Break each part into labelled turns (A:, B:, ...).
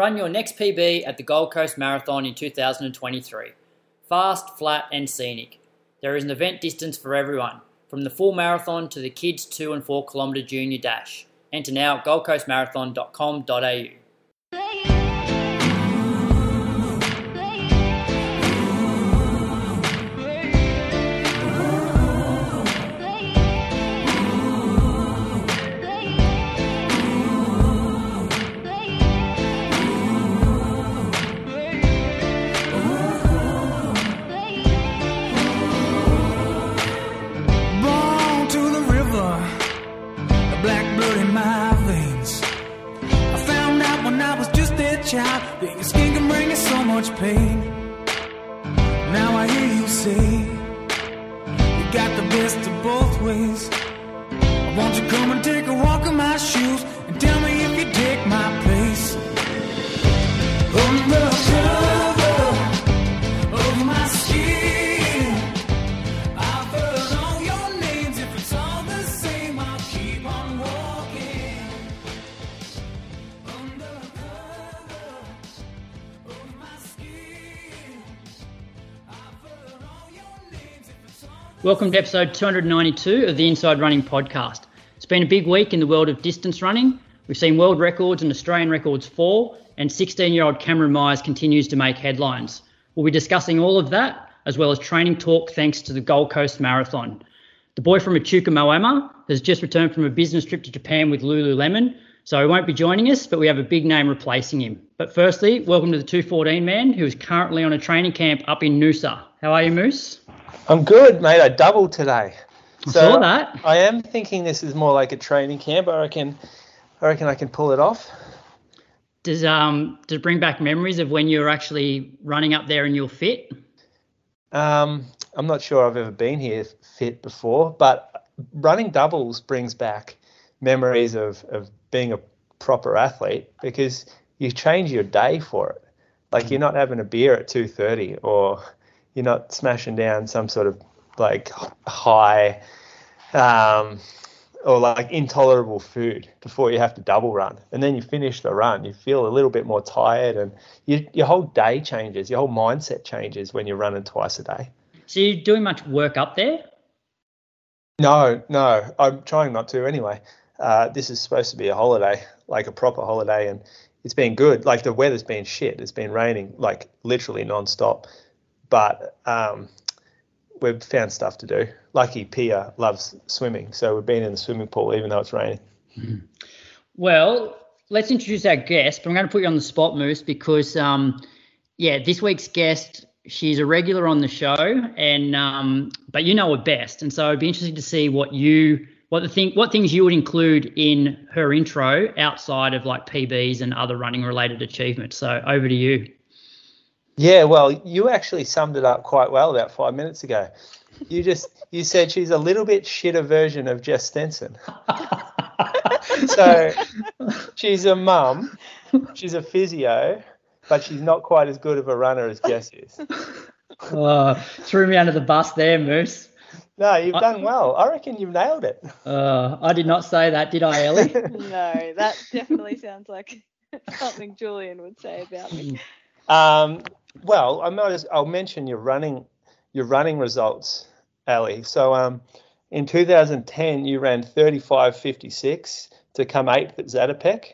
A: Run your next PB at the Gold Coast Marathon in 2023. Fast, flat, and scenic. There is an event distance for everyone, from the full marathon to the kids 2 and 4 kilometre junior dash. Enter now at goldcoastmarathon.com.au. Welcome to episode 292 of the Inside Running Podcast. It's been a big week in the world of distance running. We've seen world records and Australian records fall, and 16 year old Cameron Myers continues to make headlines. We'll be discussing all of that, as well as training talk thanks to the Gold Coast Marathon. The boy from Echuca Moama has just returned from a business trip to Japan with Lululemon, so he won't be joining us, but we have a big name replacing him. But firstly, welcome to the 214 man, who is currently on a training camp up in Noosa. How are you, Moose?
B: I'm good, mate. I doubled today.
A: I saw that.
B: I am thinking this is more like a training camp. I reckon, I reckon I can pull it off.
A: Does um does it bring back memories of when you were actually running up there and you're fit?
B: Um, I'm not sure I've ever been here fit before, but running doubles brings back memories of, of being a proper athlete because you change your day for it. Like you're not having a beer at 2:30 or you're not smashing down some sort of like high um, or like intolerable food before you have to double run. And then you finish the run, you feel a little bit more tired and you, your whole day changes, your whole mindset changes when you're running twice a day.
A: So you're doing much work up there?
B: No, no, I'm trying not to anyway. Uh, this is supposed to be a holiday, like a proper holiday, and it's been good. Like the weather's been shit. It's been raining like literally non-stop, but um, we've found stuff to do. Lucky Pia loves swimming, so we've been in the swimming pool even though it's raining.
A: Well, let's introduce our guest. But I'm going to put you on the spot, Moose, because um, yeah, this week's guest, she's a regular on the show, and um, but you know her best, and so it'd be interesting to see what you what the thing what things you would include in her intro outside of like PBs and other running related achievements. So over to you.
B: Yeah, well, you actually summed it up quite well about five minutes ago. You just you said she's a little bit shitter version of Jess Stenson. so she's a mum, she's a physio, but she's not quite as good of a runner as Jess is.
A: Uh, threw me under the bus there, Moose.
B: No, you've done well. I reckon you've nailed it.
A: Uh, I did not say that, did I, Ellie?
C: No, that definitely sounds like something Julian would say about me.
B: Um, well, I might as, I'll mention your running your running results, Ali. So um, in 2010, you ran 35.56 to come eighth at Zatopek.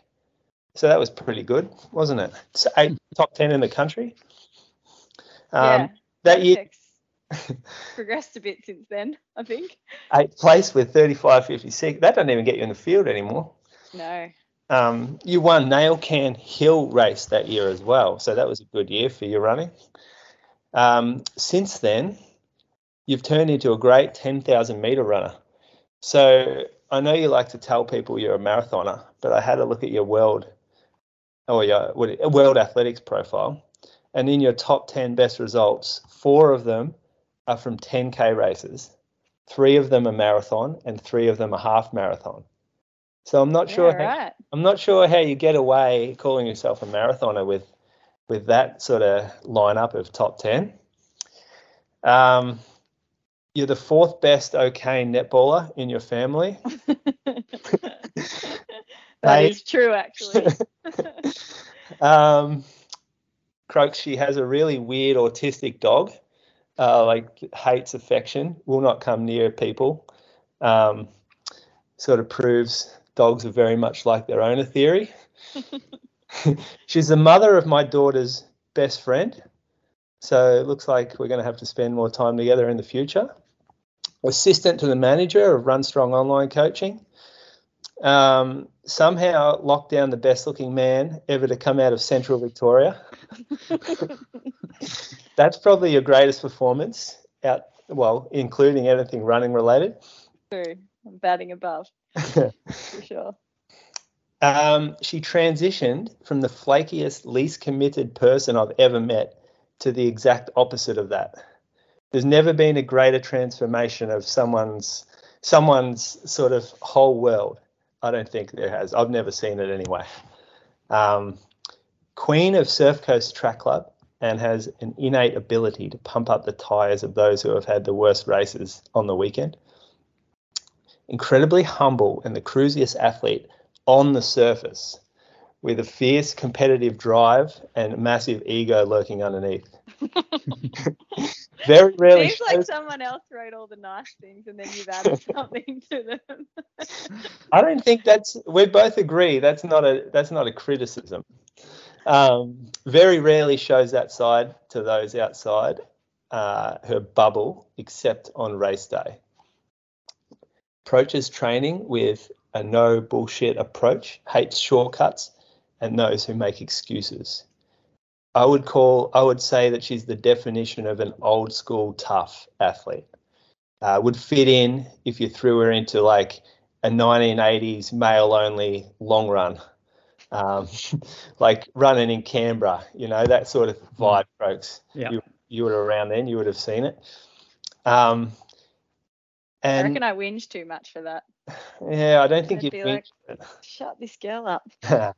B: So that was pretty good, wasn't it? It's eight, top 10 in the country. Um,
C: yeah,
B: that year,
C: progressed a bit since then, I think.
B: eighth place with 35.56. That doesn't even get you in the field anymore.
C: No,
B: Um, you won Nail Can Hill race that year as well, so that was a good year for your running. Um, since then, you've turned into a great 10,000 meter runner. So I know you like to tell people you're a marathoner, but I had a look at your world or your world athletics profile, and in your top 10 best results, four of them are from 10k races, three of them are marathon, and three of them are half marathon. So I'm not sure.
C: yeah,
B: how- I'm not sure how you get away calling yourself a marathoner with with that sort of lineup of top ten. Um, you're the fourth best OK netballer in your family.
C: that
B: Mate.
C: is true, actually.
B: Um, Croaks, she has a really weird autistic dog. Uh, like hates affection, will not come near people. Um, sort of proves dogs are very much like their owner theory. She's the mother of my daughter's best friend. So it looks like we're going to have to spend more time together in the future. Assistant to the manager of Run Strong Online Coaching. Um, somehow locked down the best looking man ever to come out of Central Victoria. That's probably your greatest performance out, well, including anything running related.
C: True. I'm batting above for sure.
B: Um, she transitioned from the flakiest, least committed person I've ever met to the exact opposite of that. There's never been a greater transformation of someone's someone's sort of whole world. I don't think there has. I've never seen it anyway. Um, queen of Surf Coast Track Club and has an innate ability to pump up the tyres of those who have had the worst races on the weekend. Incredibly humble and the cruisiest athlete on the surface with a fierce competitive drive and massive ego lurking underneath. Very rarely.
C: Seems like someone else wrote all the nice things and then you've added something to them.
B: I don't think that's. We both agree that's not a that's not a criticism. Um, very rarely shows that side to those outside uh, her bubble, except on race day. Approaches training with a no bullshit approach, hates shortcuts, and those who make excuses. I would call, I would say that she's the definition of an old school tough athlete. Uh, would fit in if you threw her into like a 1980s male only long run, um, like running in Canberra, you know, that sort of vibe, folks.
A: Yeah.
B: You, you were around then, you would have seen it. Um,
C: I reckon I whinge too much for that.
B: yeah, I don't think
C: I'd
B: you'd
C: be
B: be.
C: like- Shut this girl up.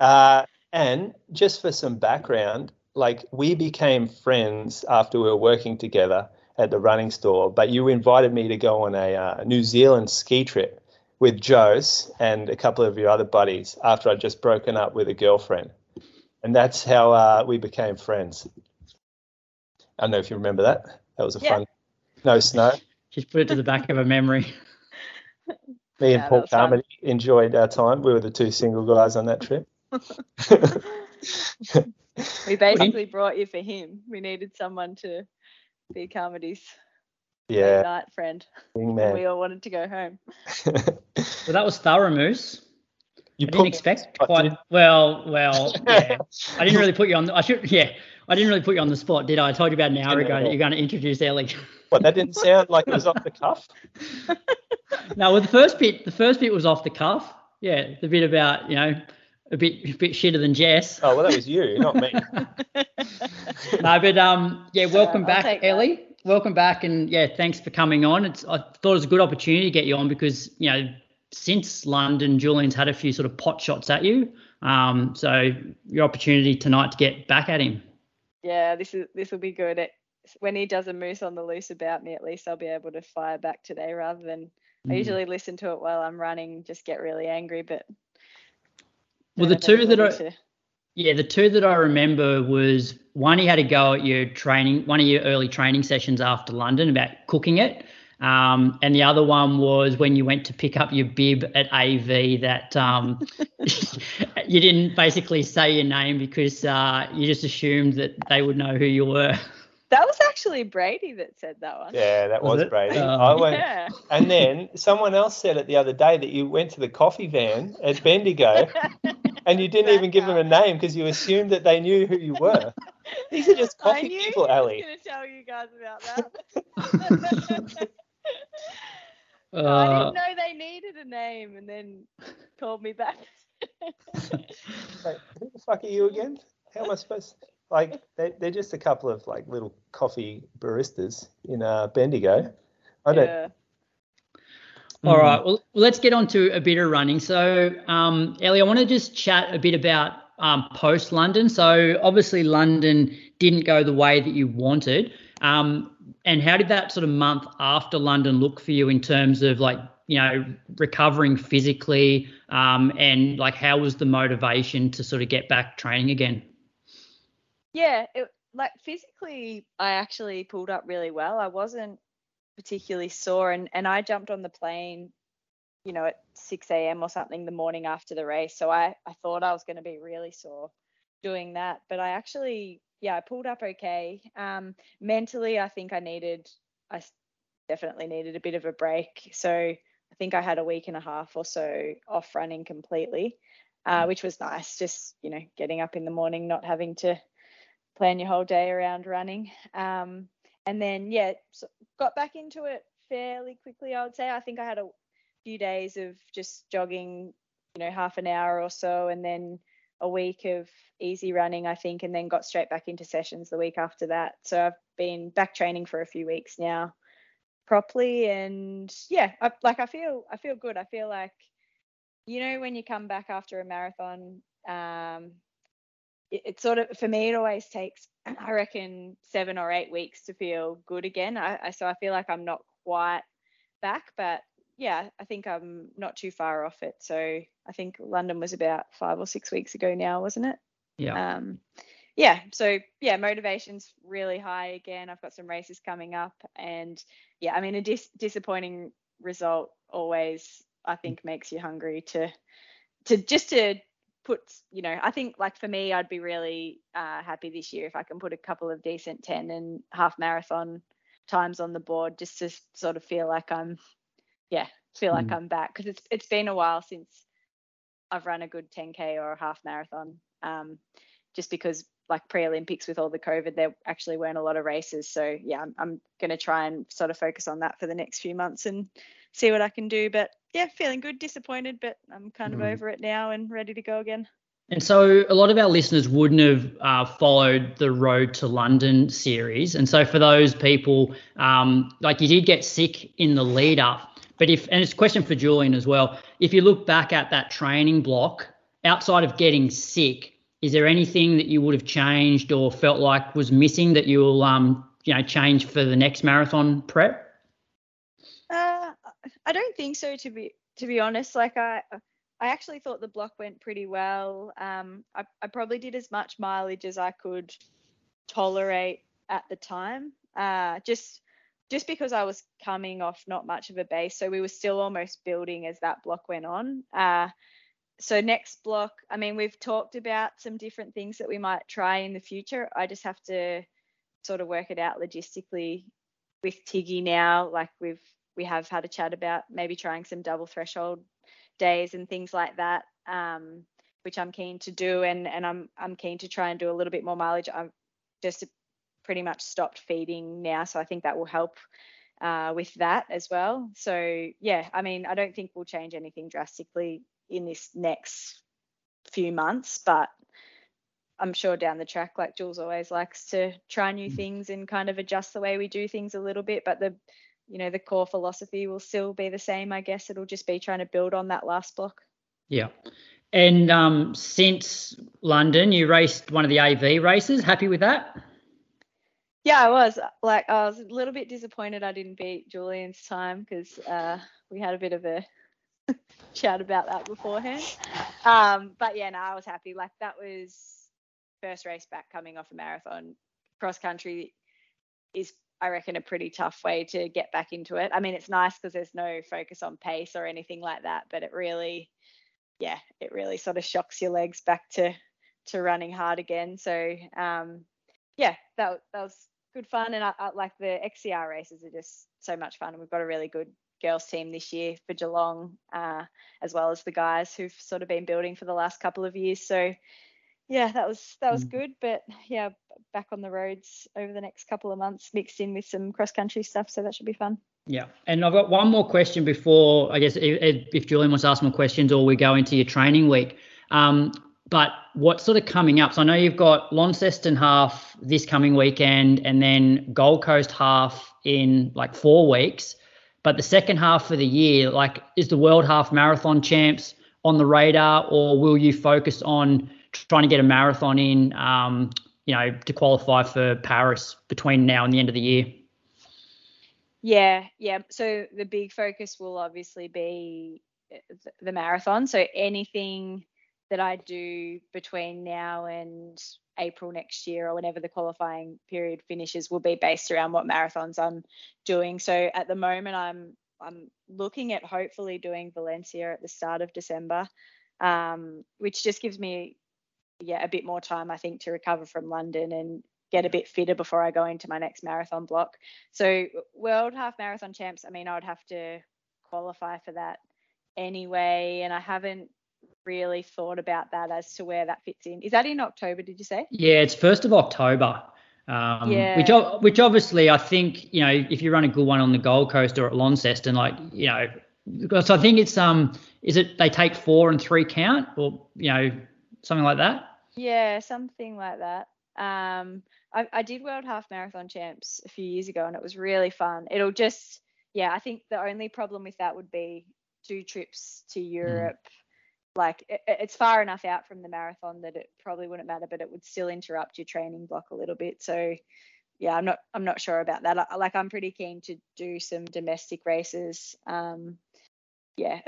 B: uh, and just for some background, like we became friends after we were working together at the running store. But you invited me to go on a uh, New Zealand ski trip with Jose and a couple of your other buddies after I'd just broken up with a girlfriend, and that's how uh, we became friends. I don't know if you remember that. That was a
C: Yeah.
B: fun. No snow.
A: She's put it to the back of her memory.
B: Me and
C: Yeah,
B: Paul
C: that was fun.
B: Carmody enjoyed our time. We were the two single guys on that trip.
C: We basically brought you for him. We needed someone to be Carmody's
B: yeah,
C: night friend. And
B: man.
C: we all wanted to go home.
A: Well, that was thorough, Moose.
B: you
A: I didn't expect quite well. Well, yeah. I didn't really put you on. The, I should, yeah. I didn't really put you on the spot, did I? I told you about an hour ago that you're going to introduce Ellie.
B: What that didn't sound like it was off the cuff.
A: no, well, the first bit, the first bit was off the cuff. Yeah, the bit about you know a bit, a bit shitter than Jess.
B: Oh well, that was you, not me.
A: no, but um, yeah, welcome
C: I'll
A: back,
C: take that.
A: Ellie. Welcome back, and yeah, thanks for coming on. It's I thought it was a good opportunity to get you on because you know since London, Julian's had a few sort of pot shots at you. Um, so your opportunity tonight to get back at him.
C: Yeah, this is this will be good. It, when he does a moose on the loose about me, at least I'll be able to fire back today rather than I
A: Mm.
C: usually listen to it while I'm running, just get really angry. But
A: Well, the two that I
C: to-
A: yeah, the two that I remember was one he had a go at your training, one of your early training sessions after London about cooking it. Um, and the other one was when you went to pick up your bib at AV that um, you didn't basically say your name because uh, you just assumed that they would know who you were.
C: that was actually Brady that said that one.
B: Yeah, that
A: Was
B: was. Brady.
A: Oh.
B: I went,
C: Yeah.
B: and then someone else said it the other day that you went to the coffee van at Bendigo, and you didn't even give them a name because you assumed that they knew who you were. These are just
C: I
B: coffee
C: knew
B: people,
C: he was
B: Ali.
C: going to tell you guys about that. I
A: Uh,
C: didn't know they needed a name, and then called me back.
B: Like, who the fuck are you again? How am I supposed? To, Like, they, they're just a couple of like little coffee baristas in uh, Bendigo. I don't.
C: yeah.
A: All right. Well, let's get on to a bit of running. So, um, Ellie, I want to just chat a bit about um, post London. So, obviously, London didn't go the way that you wanted. Um, and how did that sort of month after London look for you in terms of like you know, recovering physically, um, and like how was the motivation to sort of get back training again?
C: Yeah, it, like physically, I actually pulled up really well. I wasn't particularly sore, and and I jumped on the plane, you know, at 6 a.m. or something the morning after the race. So I I thought I was going to be really sore doing that, but I actually yeah I pulled up okay. Um, mentally, I think I needed I definitely needed a bit of a break. So I think I had a week and a half or so off running completely, uh, which was nice. Just you know, getting up in the morning, not having to plan your whole day around running. Um, and then yeah, so got back into it fairly quickly. I would say. I think I had a few days of just jogging, you know, half an hour or so, and then a week of easy running, I think, and then got straight back into sessions the week after that. So I've been back training for a few weeks now properly and yeah I, like i feel i feel good i feel like you know when you come back after a marathon um it, it sort of for me it always takes i reckon seven or eight weeks to feel good again I, I so i feel like i'm not quite back but yeah i think i'm not too far off it. So i think london was about five or six weeks ago now wasn't it?
A: Yeah.
C: Um yeah so yeah motivation's really high again. I've got some races coming up and yeah i mean a dis- disappointing result always i think makes you hungry to to just to put you know i think like for me i'd be really uh, happy this year if i can put a couple of decent 10 and half marathon times on the board just to sort of feel like i'm yeah feel like mm. i'm back because it's it's been a while since i've run a good 10k or a half marathon um, just because like pre-Olympics with all the COVID, there actually weren't a lot of races. So yeah, I'm, I'm going to try and sort of focus on that for the next few months and see what I can do. But yeah, feeling good, disappointed, but I'm kind of mm. over it now and ready to go again.
A: And so a lot of our listeners wouldn't have uh, followed the Road to London series. And so for those people, um, like you did get sick in the lead up, but if, and it's a question for Julian as well, if you look back at that training block, outside of getting sick, is there anything that you would have changed or felt like was missing that you'll um you know change for the next marathon prep?
C: Uh, I don't think so to be to be honest. Like I I actually thought the block went pretty well. Um, I, I probably did as much mileage as I could tolerate at the time. Uh, just just because I was coming off not much of a base, so we were still almost building as that block went on. Uh, so next block, I mean, we've talked about some different things that we might try in the future. I just have to sort of work it out logistically with Tiggy now. Like we've we have had a chat about maybe trying some double threshold days and things like that, um, which I'm keen to do. And and I'm I'm keen to try and do a little bit more mileage. I'm just pretty much stopped feeding now, so I think that will help uh, with that as well. So yeah, I mean, I don't think we'll change anything drastically in this next few months, but I'm sure down the track, like Jules always likes to try new mm. things and kind of adjust the way we do things a little bit. But the, you know, the core philosophy will still be the same. I guess it'll just be trying to build on that last block.
A: Yeah. And um, since London, you raced one of the AV races. Happy with that?
C: Yeah, I was. Like, I was a little bit disappointed I didn't beat Julian's time because uh, we had a bit of a chat about that beforehand. Um, but yeah, no, I was happy. Like that was first race back coming off a marathon. Cross country is, I reckon, a pretty tough way to get back into it. I mean, it's nice because there's no focus on pace or anything like that, but it really, yeah, it really sort of shocks your legs back to to running hard again. So um, yeah, that that was good fun, and I, I like the XCR races are just so much fun, and we've got a really good girls team this year for Geelong, uh, as well as the guys who've sort of been building for the last couple of years. So yeah, that was that was mm. good. But yeah, back on the roads over the next couple of months, mixed in with some cross country stuff. So that should be fun.
A: Yeah, and I've got one more question before I guess if, if Julian wants to ask more questions, or we go into your training week. Um, but what's sort of coming up? So I know you've got Launceston half this coming weekend, and then Gold Coast half in like four weeks. But the second half of the year, like, is the World Half Marathon Champs on the radar, or will you focus on trying to get a marathon in, um, you know, to qualify for Paris between now and the end of the year?
C: Yeah, yeah. So the big focus will obviously be uh, the marathon. So anything that I do between now and April next year or whenever the qualifying period finishes will be based around what marathons I'm doing. So at the moment I'm I'm looking at hopefully doing Valencia at the start of December, um, which just gives me yeah a bit more time I think to recover from London and get a bit fitter before I go into my next marathon block. So world half marathon champs, I mean I would have to qualify for that anyway and I haven't really thought about that as to where that fits in. Is that in October? Did you say?
A: Yeah, it's first of October. Um,
C: Yeah.
A: Which, which obviously I think you know if you run a good one on the Gold Coast or at Launceston, like you know, because I think it's um, is it they take four and three count or you know something like that.
C: Yeah, something like that. Um, I, I did World Half Marathon Champs a few years ago, and it was really fun. It'll just, yeah, I think the only problem with that would be two trips to Europe. Like it, it's far enough out from the marathon that it probably wouldn't matter, but it would still interrupt your training block a little bit. So, yeah, I'm not, I'm not sure about that. I, like I'm pretty keen to do some domestic races. Um, yeah,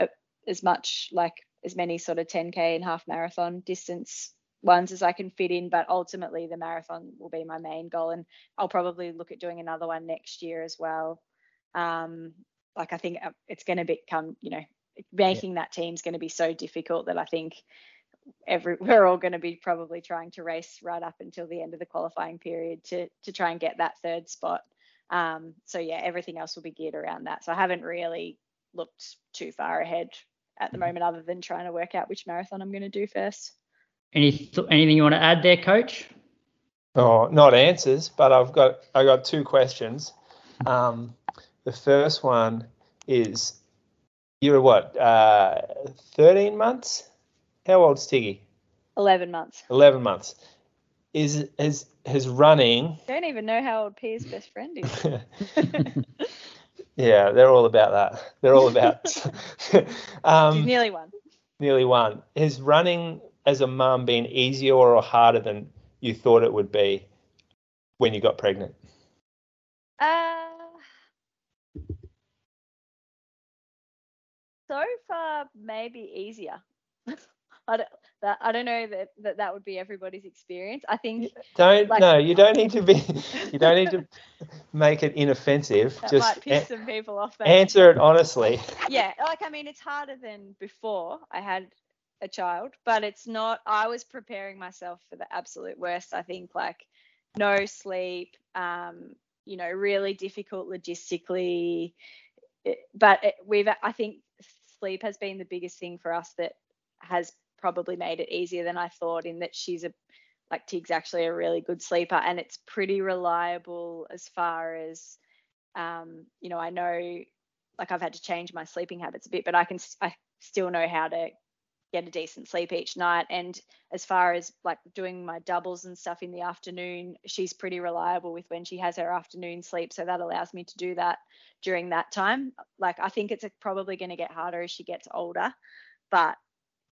C: as much like as many sort of 10k and half marathon distance ones as I can fit in, but ultimately the marathon will be my main goal, and I'll probably look at doing another one next year as well. Um, like I think uh, it's going to become, you know, making that team is going to be so difficult that I think every we're all going to be probably trying to race right up until the end of the qualifying period to to try and get that third spot. Um, so yeah, everything else will be geared around that. So I haven't really looked too far ahead at the moment, other than trying to work out which marathon I'm going to do first.
A: Any th- anything you want to add there, Coach?
B: Oh, not answers, but I've got I got two questions. Um, the first one is you're what, uh, 13 months? How old's Tiggy?
C: 11 months.
B: 11 months. Is has has running?
C: Don't even know how old Pia's best friend is.
B: yeah, they're all about that. They're all about um,
C: nearly one.
B: nearly one. Has running as a mum been easier or harder than you thought it would be when you got pregnant?
C: So far, maybe easier. I don't, that, I don't know that, that that would be everybody's experience. I think
B: Don't
C: Like-
B: no, you don't need to be. You don't need to make it inoffensive.
C: that
B: Just
C: might piss
B: a-
C: some people off.
B: answer it honestly.
C: yeah, like I mean, it's harder than before I had a child, but it's not. I was preparing myself for the absolute worst. I think like no sleep, um, you know, really difficult logistically. But it, we've, I think, sleep has been the biggest thing for us that has probably made it easier than I thought. In that she's a like Tig's actually a really good sleeper, and it's pretty reliable as far as um, you know. I know like I've had to change my sleeping habits a bit, but I can I still know how to get a decent sleep each night. And as far as like doing my doubles and stuff in the afternoon, she's pretty reliable with when she has her afternoon sleep, so that allows me to do that during that time. Like I think it's probably going to get harder as she gets older, but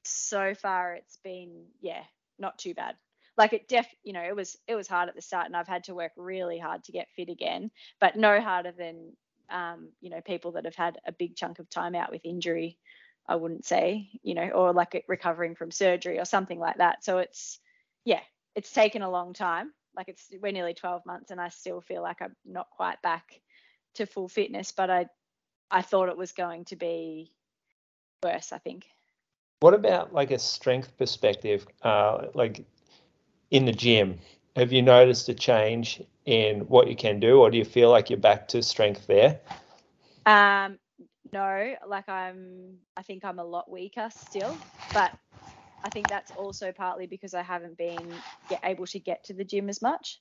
C: so far it's been yeah not too bad like it def you know it was it was hard at the start and i've had to work really hard to get fit again but no harder than um, you know people that have had a big chunk of time out with injury i wouldn't say you know or like recovering from surgery or something like that so it's yeah it's taken a long time like it's we're nearly 12 months and i still feel like i'm not quite back to full fitness but i i thought it was going to be worse i think
B: What about like a strength perspective? Uh, like in the gym, have you noticed a change in what you can do, or do you feel like you're back to strength there?
C: Um, no, like I'm, I think I'm a lot weaker still, but I think that's also partly because I haven't been get, able to get to the gym as much.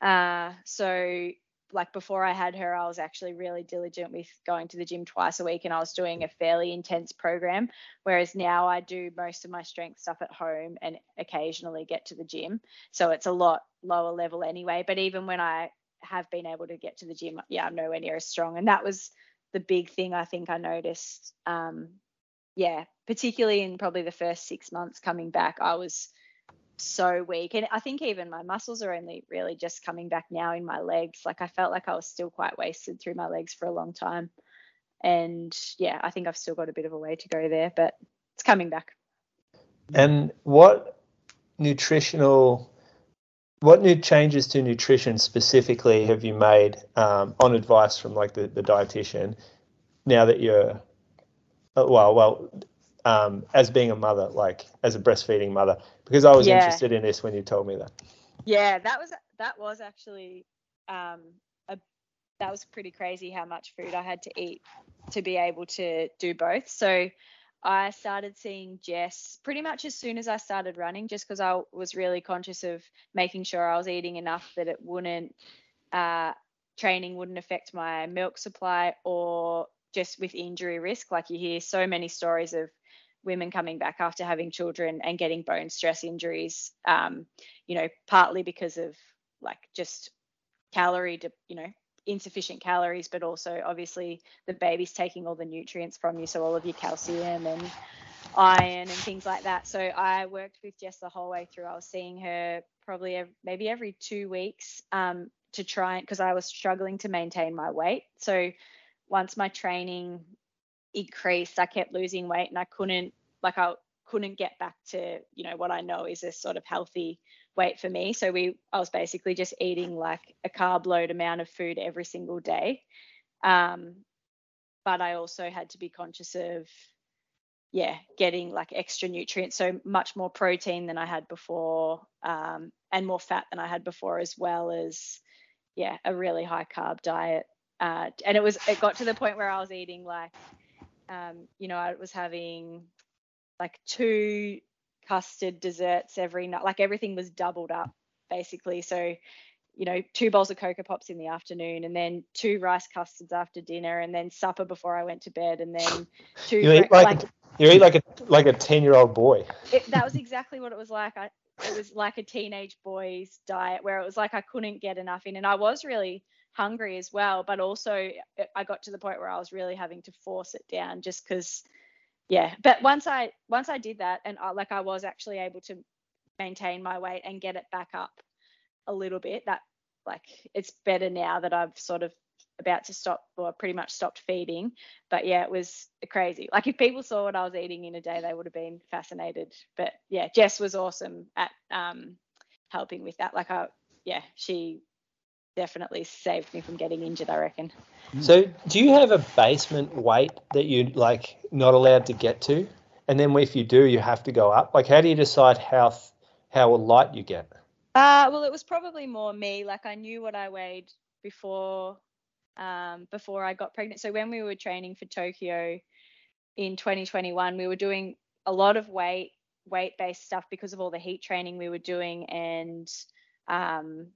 C: Uh, so like before I had her, I was actually really diligent with going to the gym twice a week and I was doing a fairly intense program. Whereas now I do most of my strength stuff at home and occasionally get to the gym. So it's a lot lower level anyway. But even when I have been able to get to the gym, yeah, I'm nowhere near as strong. And that was the big thing I think I noticed. Um, yeah, particularly in probably the first six months coming back, I was so weak. And I think even my muscles are only really just coming back now in my legs. Like I felt like I was still quite wasted through my legs for a long time. And yeah, I think I've still got a bit of a way to go there, but it's coming back.
B: And what nutritional, what new changes to nutrition specifically have you made um, on advice from like the, the dietitian now that you're, uh, well, well, um, as being a mother, like as a breastfeeding mother, because I was
C: Yeah.
B: interested in this when you told me that.
C: Yeah, that was that was actually um a that was pretty crazy how much food I had to eat to be able to do both. So I started seeing Jess pretty much as soon as I started running, just because I was really conscious of making sure I was eating enough that it wouldn't uh, training wouldn't affect my milk supply or just with injury risk. Like you hear so many stories of women coming back after having children and getting bone stress injuries. Um, you know, partly because of like just calorie, de- you know, insufficient calories, but also obviously the baby's taking all the nutrients from you, so all of your calcium and iron and things like that. So I worked with Jess the whole way through. I was seeing her probably ev- maybe every two weeks um, to try because I was struggling to maintain my weight. So once my training increased, I kept losing weight and I couldn't like I couldn't get back to you know what I know is a sort of healthy weight for me. So we I was basically just eating like a carb load amount of food every single day. Um, but I also had to be conscious of yeah, getting like extra nutrients, so much more protein than I had before, um, and more fat than I had before, as well as yeah, a really high carb diet. Uh, and it was it got to the point where I was eating like, um, you know, I was having like two custard desserts every night, like everything was doubled up basically. So you know, two bowls of Cocoa Pops in the afternoon, and then two rice custards after dinner, and then supper before I went to bed, and then two.
B: You eat
C: bre-
B: like, you eat like a like a ten year old boy.
C: it, that was exactly what it was like. I, it was like a teenage boy's diet where it was like I couldn't get enough in, and I was really hungry as well. But also, I got to the point where I was really having to force it down just because, yeah. But once I once I did that, and I, like I was actually able to maintain my weight and get it back up a little bit. That like it's better now that I've sort of about to stop or pretty much stopped feeding. But yeah, it was crazy. Like if people saw what I was eating in a day, they would have been fascinated. But yeah, Jess was awesome at um, helping with that. Like I, yeah, she definitely saved me from getting injured. I reckon.
B: So, do you have a basement weight that you're like not allowed to get to, and then if you do, you have to go up? Like, how do you decide how how light you get?
C: Uh, well, it was probably more me. Like I knew what I weighed before, um, before I got pregnant. So when we were training for Tokyo in 2021, we were doing a lot of weight weight based stuff because of all the heat training we were doing and um,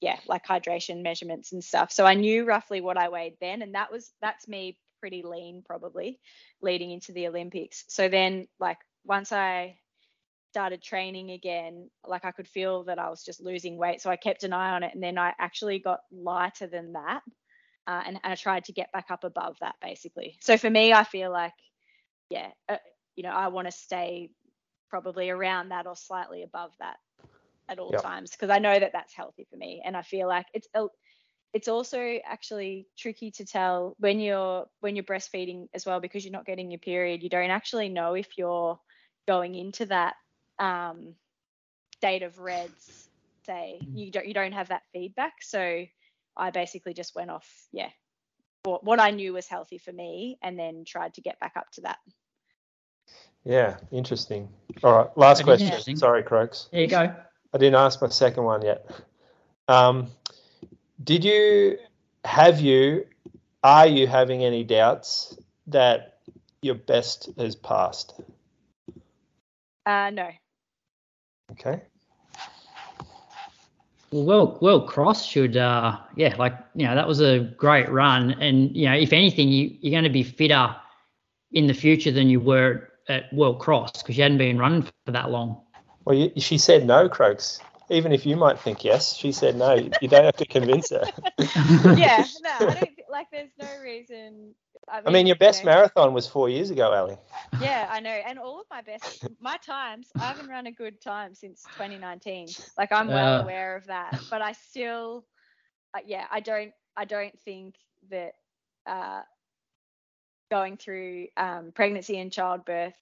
C: yeah, like hydration measurements and stuff. So I knew roughly what I weighed then, and that was that's me pretty lean probably leading into the Olympics. So then like once I started training again, like I could feel that I was just losing weight. So I kept an eye on it. And then I actually got lighter than that. Uh, and, and I tried to get back up above that basically. So for me, I feel like, yeah, uh, you know, I want to stay probably around that or slightly above that at all
B: Yep.
C: times because I know that that's healthy for me. And I feel like it's, it's also actually tricky to tell when you're when you're breastfeeding as well because you're not getting your period you don't actually know if you're going into that um, state of RED-S say you don't you don't have that feedback so i basically just went off yeah what, what i knew was healthy for me and then tried to get back up to that
B: Yeah, interesting. All right, last
A: That is
B: question. Sorry, Croaks.
A: There you go.
B: I didn't ask my second one yet. Um, did you have you are you having any doubts that your best has passed?
C: uh no
B: Okay.
A: Well, well, well, Cross should, uh, yeah, like you know, that was a great run, and you know, if anything, you you're going to be fitter in the future than you were at World Cross because you hadn't been running for that long.
B: Well, you, she said no, Croaks. Even if you might think yes, she said no. You don't have to convince her.
C: yeah no i don't like there's no reason
B: I mean, your best
C: know,
B: marathon was four years ago, Ali.
C: Yeah, I know. And all of my best, my times, I haven't run a good time since 2019. Like I'm well
A: Uh.
C: aware of that, but I still, uh, yeah, I don't, I don't think that uh, going through um, pregnancy and childbirth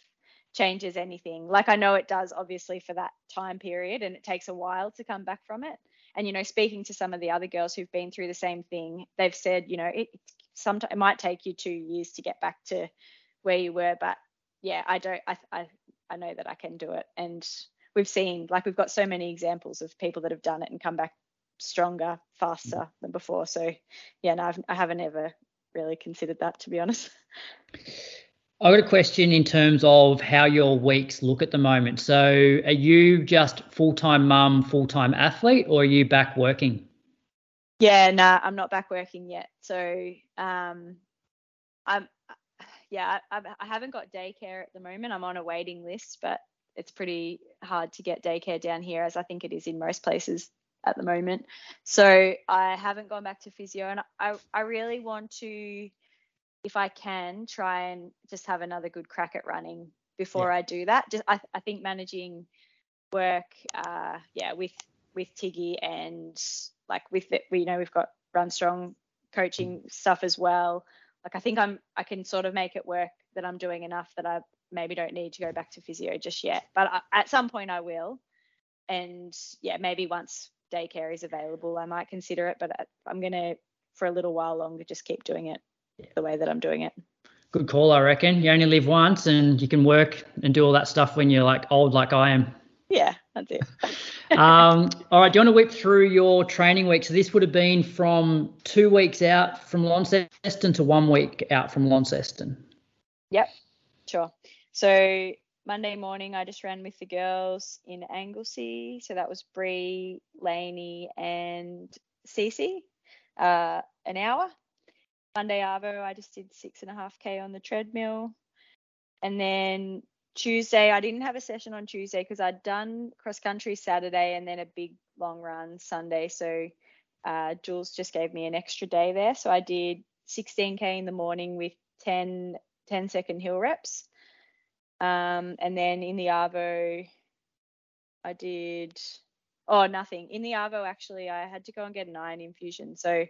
C: changes anything. Like I know it does, obviously, for that time period, and it takes a while to come back from it. And you know, speaking to some of the other girls who've been through the same thing, they've said, you know, it sometimes it might take you two years to get back to where you were, but yeah, I don't, I, I, I know that I can do it, and we've seen, like, we've got so many examples of people that have done it and come back stronger, faster than before. So yeah, no, I've, I haven't ever really considered that to be honest.
A: I got a question in terms of how your weeks look at the moment. So, are you just full time mum, full time athlete, or are you back working?
C: Yeah, nah, I'm not back working yet. So, um, I'm, yeah, I, I haven't got daycare at the moment. I'm on a waiting list, but it's pretty hard to get daycare down here, as I think it is in most places at the moment. So I haven't gone back to physio, and I, I really want to, if I can, try and just have another good crack at running before I do that. Just I, I think managing work, uh, yeah, with with Tiggy and like with it, we you know we've got Run Strong coaching stuff as well. Like I think I'm I can sort of make it work that I'm doing enough that I maybe don't need to go back to physio just yet. But I, at some point I will. And yeah, maybe once daycare is available, I might consider it. But I- I'm gonna for a little while longer just keep doing it the way that I'm doing it.
A: Good call, I reckon. You only live once, and you can work and do all that stuff when you're like old, like I am.
C: Yeah, that's it.
A: um, all right, do you want to whip through your training week? So this would have been from two weeks out from Launceston to one week out from Launceston.
C: Yep, sure. So Monday morning, I just ran with the girls in Anglesea. So that was Bree, Laney, and Cece, uh, an hour. Monday Arvo, I just did six and a half k on the treadmill, and then Tuesday, I didn't have a session on Tuesday because I'd done cross country Saturday and then a big long run Sunday. So uh, Jules just gave me an extra day there. So I did 16k in the morning with 10 10 second hill reps. Um, and then in the Arvo, I did, oh, nothing. In the Arvo, actually, I had to go and get an iron infusion. So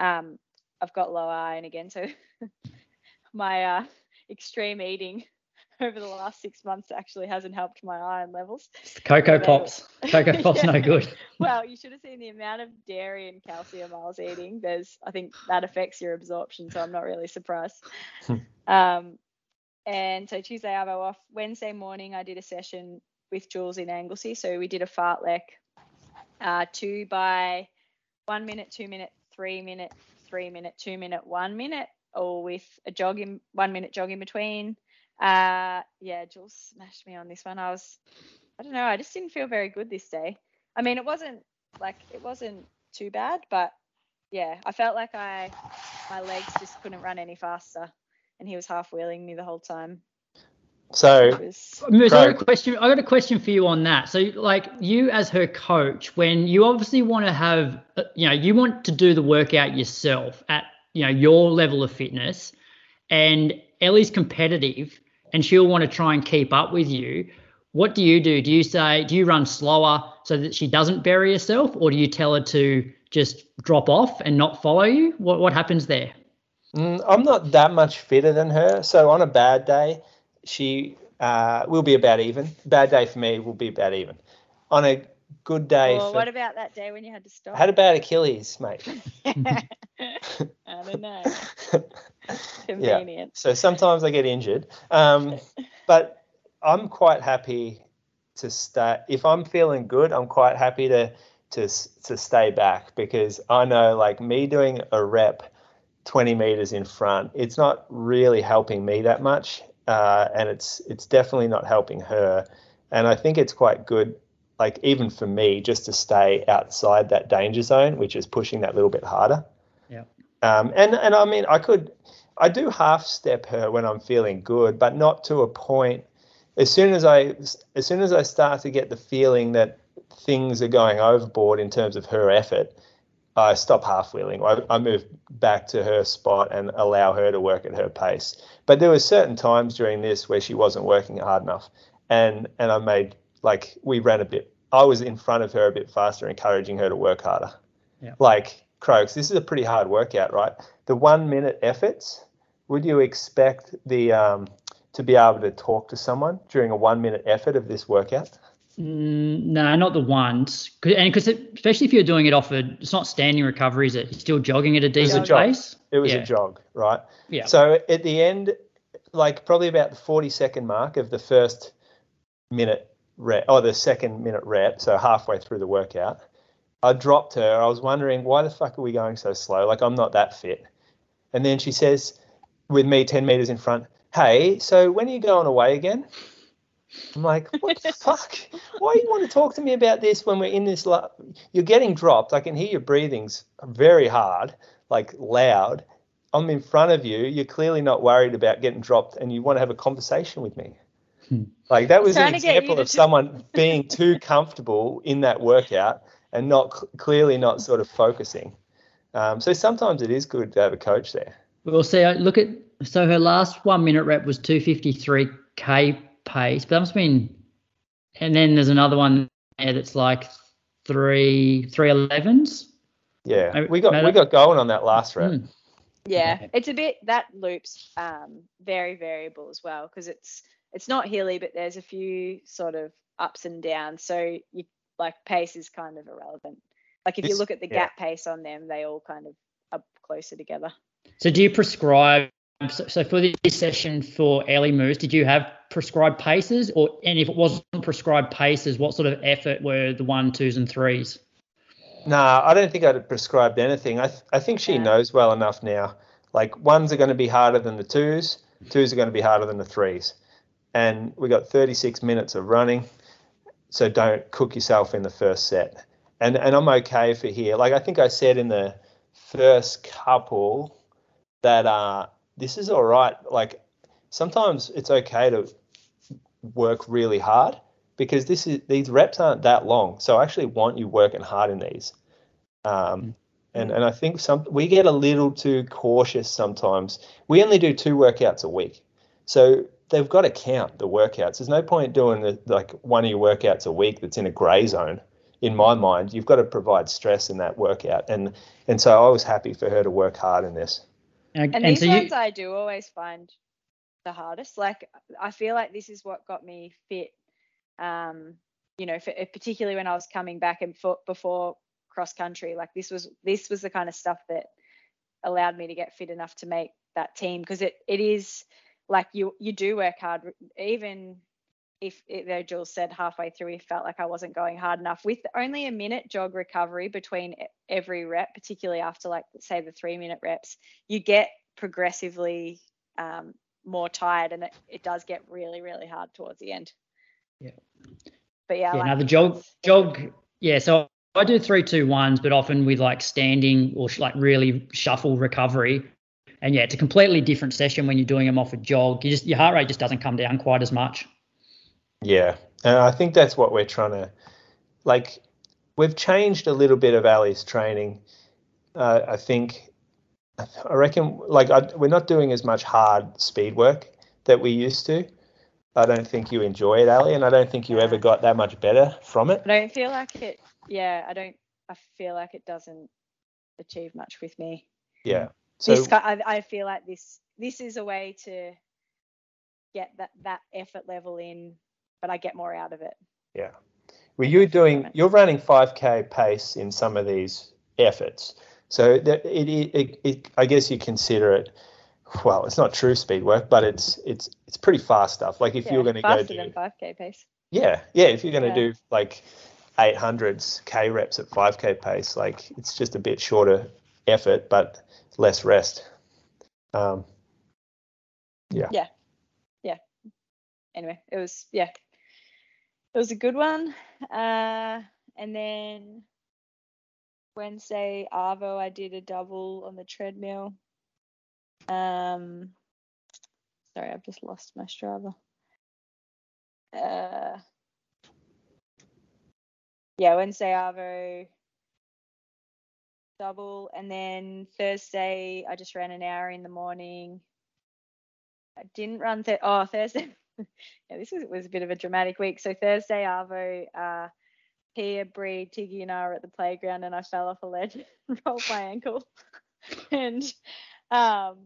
C: um, I've got low iron again. So my uh, extreme eating over the last six months actually hasn't helped my iron levels.
A: Cocoa Pops. Cocoa Pops
C: Yeah.
A: no good.
C: Well, you should have seen the amount of dairy and calcium I was eating. There's, I think that affects your absorption, so I'm not really surprised. um, and so Tuesday I Arvo off. Wednesday morning I did a session with Jules in Anglesea. So we did a fartlek, uh, two by one minute, two minute, three minute, three minute, two minute, one minute, or with a jog in one minute jog in between. Uh, yeah, Jules smashed me on this one. I was, I don't know, I just didn't feel very good this day. I mean, it wasn't like it wasn't too bad, but yeah, I felt like I my legs just couldn't run any faster, and he was half wheeling me the whole time.
B: So
C: It was
A: Moose, I got a question. I got a question for you on that. So, like you as her coach, when you obviously want to have, uh, you know, you want to do the workout yourself at, you know, your level of fitness, and Ellie's competitive, and she'll want to try and keep up with you. What do you do? Do you say, do you run slower so that she doesn't bury herself, or do you tell her to just drop off and not follow you? What what happens there?
B: Mm, I'm not that much fitter than her. So on a bad day, she uh, will be about even. Bad day for me will be about even. On a good day,
C: well,
B: for,
C: what about that day when you had to stop?
B: I had a bad Achilles, mate.
C: I don't know. Convenient. Yeah.
B: So sometimes I get injured. Um, but I'm quite happy to stay. If I'm feeling good, I'm quite happy to to to stay back because I know like me doing a rep 20 meters in front, it's not really helping me that much, uh, and it's it's definitely not helping her. And I think it's quite good, like even for me, just to stay outside that danger zone, which is pushing that little bit harder.
A: Yeah.
B: Um, and and I mean, I could, I do half step her when I'm feeling good, but not to a point. As soon as I, as soon as I start to get the feeling that things are going overboard in terms of her effort, I stop half wheeling. I, I move back to her spot and allow her to work at her pace. But there were certain times during this where she wasn't working hard enough, and and I made like we ran a bit. I was in front of her a bit faster, encouraging her to work harder.
A: Yeah.
B: Like Croaks, this is a pretty hard workout, right? The one minute efforts. Would you expect the um, to be able to talk to someone during a one minute effort of this workout?
A: No, not the ones. 'Cause- And because especially if you're doing it off a, it's not standing recovery, is it? You're still jogging at a decent
B: was a jog.
A: pace.
B: It was
A: Yeah.
B: a jog, right?
A: Yeah.
B: So at the end, like probably about the 40 second mark of the first minute rep, or oh, the second minute rep, so halfway through the workout, I dropped her. I was wondering, why the fuck are we going so slow? Like, I'm not that fit. And then she says, with me 10 meters in front, hey, so when are you going away again? I'm like, what the fuck? Why do you want to talk to me about this when we're in this? La- You're getting dropped. I can hear your breathing's very hard, like loud. I'm in front of you. You're clearly not worried about getting dropped, and you want to have a conversation with me.
A: Hmm.
B: Like that was an
C: Trying to get you
B: example of
C: just-
B: someone being too comfortable in that workout and not clearly not sort of focusing. Um, so sometimes it is good to have a coach there.
A: We'll see. Look at so her last one minute rep was 253k pace, but that must have been. And then there's another one there that's like three three elevens.
B: Yeah,
A: I-
B: we got
A: no,
B: we got going on that last rep.
A: Mm.
C: Yeah, it's a bit that loops um, very variable as well because it's it's not hilly, but there's a few sort of ups and downs. So you like pace is kind of irrelevant. Like if you look at the
B: yeah.
C: gap pace on them, they all kind of are closer together.
A: So do you prescribe? So, so for this session for Ellie Moose, did you have prescribed paces, or and if it wasn't prescribed paces, what sort of effort were the one, twos, and threes?
B: Nah, I don't think I'd have prescribed anything. I, th- I think she knows well enough now. Like ones are going to be harder than the twos, twos are going to be harder than the threes. And we got 36 minutes of running, so don't cook yourself in the first set. And and I'm okay for here. Like I think I said in the first couple that uh this is all right. Like sometimes it's okay to work really hard because this is these reps aren't that long. So I actually want you working hard in these. Um, and and I think some we get a little too cautious sometimes. We only do two workouts a week, so they've got to count the workouts. There's no point doing the, like one of your workouts a week that's in a grey zone. In my mind, you've got to provide stress in that workout, and and so I was happy for her to work hard in this.
A: And,
C: And
A: and
C: these
A: so
C: ones
A: you,
C: I do always find the hardest. Like I feel like this is what got me fit. Um, you know, for, particularly when I was coming back and for, before cross country, like this was this was the kind of stuff that allowed me to get fit enough to make that team because it it is like you you do work hard even if though Jules said halfway through he felt like I wasn't going hard enough with only a minute jog recovery between every rep, particularly after like say the three minute reps, you get progressively um, more tired and it, it does get really really hard towards the end.
A: Yeah.
C: But yeah, I
A: yeah,
C: like
A: now the jog jog yeah. So I do three two ones, but often with like standing or sh- like really shuffle recovery. And yeah, it's a completely different session when you're doing them off a jog. You just your heart rate just doesn't come down quite as much.
B: Yeah, and I think that's what we're trying to, like, we've changed a little bit of Ali's training. Uh, I think, I reckon, like, I, we're not doing as much hard speed work that we used to. I don't think you enjoy it, Ali, and I don't think you ever got that much better from it.
C: I don't feel like it. Yeah, I don't. I feel like it doesn't achieve much with me.
B: Yeah. So
C: this I, I feel like this this is a way to get that that effort level in, but I get more out of it.
B: Yeah. Well, you're doing, you're running 5k pace in some of these efforts. So that it, it, it, I guess you consider it, well, it's not true speed work, but it's it's it's pretty fast stuff. Like if
C: yeah,
B: you're going to go
C: faster
B: do,
C: than 5k pace.
B: yeah, yeah, if you're going to
C: Yeah.
B: do like 800s k reps at 5k pace, like it's just a bit shorter effort, but less rest. Um, yeah. Yeah. Yeah.
C: Anyway, it was yeah, it was a good one. Uh, and then Wednesday Arvo, I did a double on the treadmill. Um, sorry, I've just lost my Strava. Uh, yeah, Wednesday Arvo. double, and then Thursday I just ran an hour in the morning. I didn't run th- oh Thursday. yeah, this was, was a bit of a dramatic week. So Thursday Arvo, uh, Pia, Bree, Tiggy, and I were at the playground, and I fell off a ledge and rolled my ankle. and um,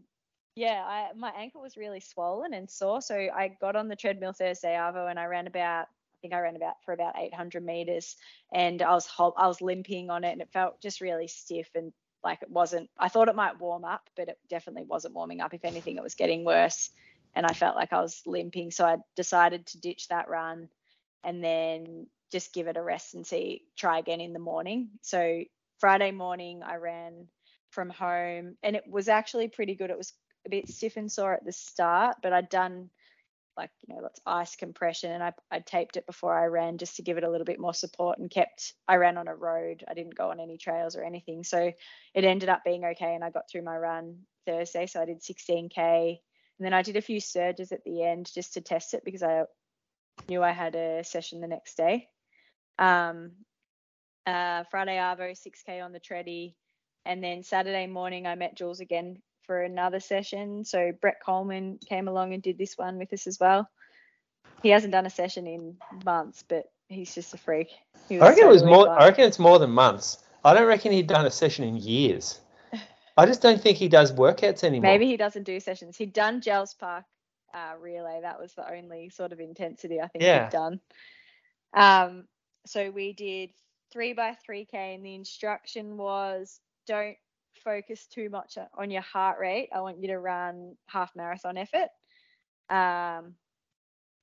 C: yeah, I, my ankle was really swollen and sore. So I got on the treadmill Thursday Arvo, and I ran about I think I ran about for about 800 meters, and I was I was limping on it, and it felt just really stiff and like it wasn't. I thought it might warm up, but it definitely wasn't warming up. If anything, it was getting worse, and I felt like I was limping. So I decided to ditch that run, and then just give it a rest and see try again in the morning. So Friday morning I ran from home, and it was actually pretty good. It was a bit stiff and sore at the start, but I'd done like you know lots of ice compression and I, I taped it before I ran just to give it a little bit more support and kept I ran on a road I didn't go on any trails or anything so it ended up being okay and I got through my run Thursday so I did 16k and then I did a few surges at the end just to test it because I knew I had a session the next day um uh Friday Arvo 6k on the tready and then Saturday morning I met Jules again for another session. So Brett Coleman came along and did this one with us as well. He hasn't done a session in months, but he's just a freak.
B: I reckon so it was more. Fun. I reckon it's more than months. I don't reckon he'd done a session in years. I just don't think he does workouts anymore.
C: Maybe he doesn't do sessions. He'd done Jells Park uh, relay. That was the only sort of intensity I think yeah. he'd done. Um, so we did three by three k, and the instruction was don't focus too much on your heart rate. I want you to run half marathon effort. Um,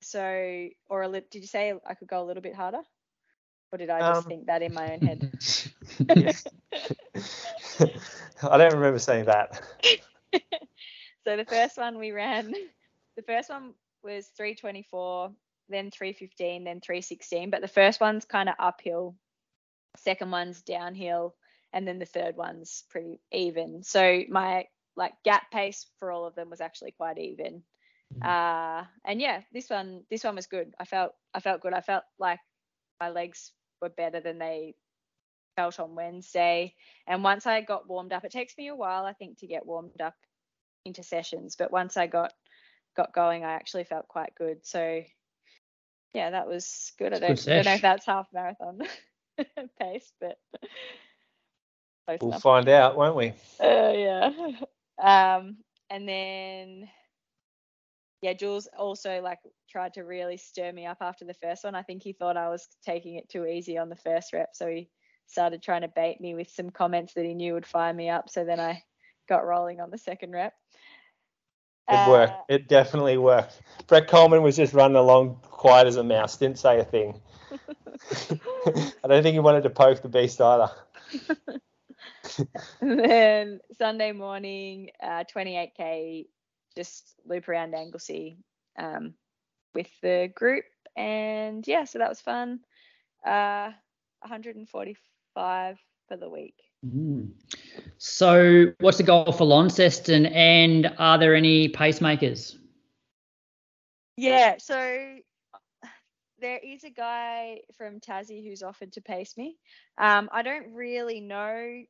C: so, or a did you say I could go a little bit harder? Or did I just um, think that in my own head?
B: I don't remember saying that.
C: so the first one we ran, the first one was 324, then 315, then 316. But the first one's kind of uphill, second one's downhill, and then the third one's pretty even. So my like gap pace for all of them was actually quite even. Mm. Uh, and yeah, this one this one was good. I felt I felt good. I felt like my legs were better than they felt on Wednesday. And once I got warmed up, it takes me a while I think to get warmed up into sessions, but once I got got going, I actually felt quite good. So yeah, that was good. I don't, don't know if that's half marathon pace, but
B: we'll enough. find out, won't we?
C: Uh, yeah. Um, and then yeah, Jules also like tried to really stir me up after the first one. I think he thought I was taking it too easy on the first rep, so he started trying to bait me with some comments that he knew would fire me up. So then I got rolling on the second rep.
B: It uh, worked. It definitely worked. Brett Coleman was just running along quiet as a mouse, didn't say a thing. I don't think he wanted to poke the beast either.
C: and then Sunday morning, uh, 28k, just loop around Anglesea um, with the group, and yeah, so that was fun. Uh, 145 for the week.
A: So, what's the goal for Launceston, and are there any pacemakers?
C: Yeah, so there is a guy from Tassie who's offered to pace me. Um, I don't really know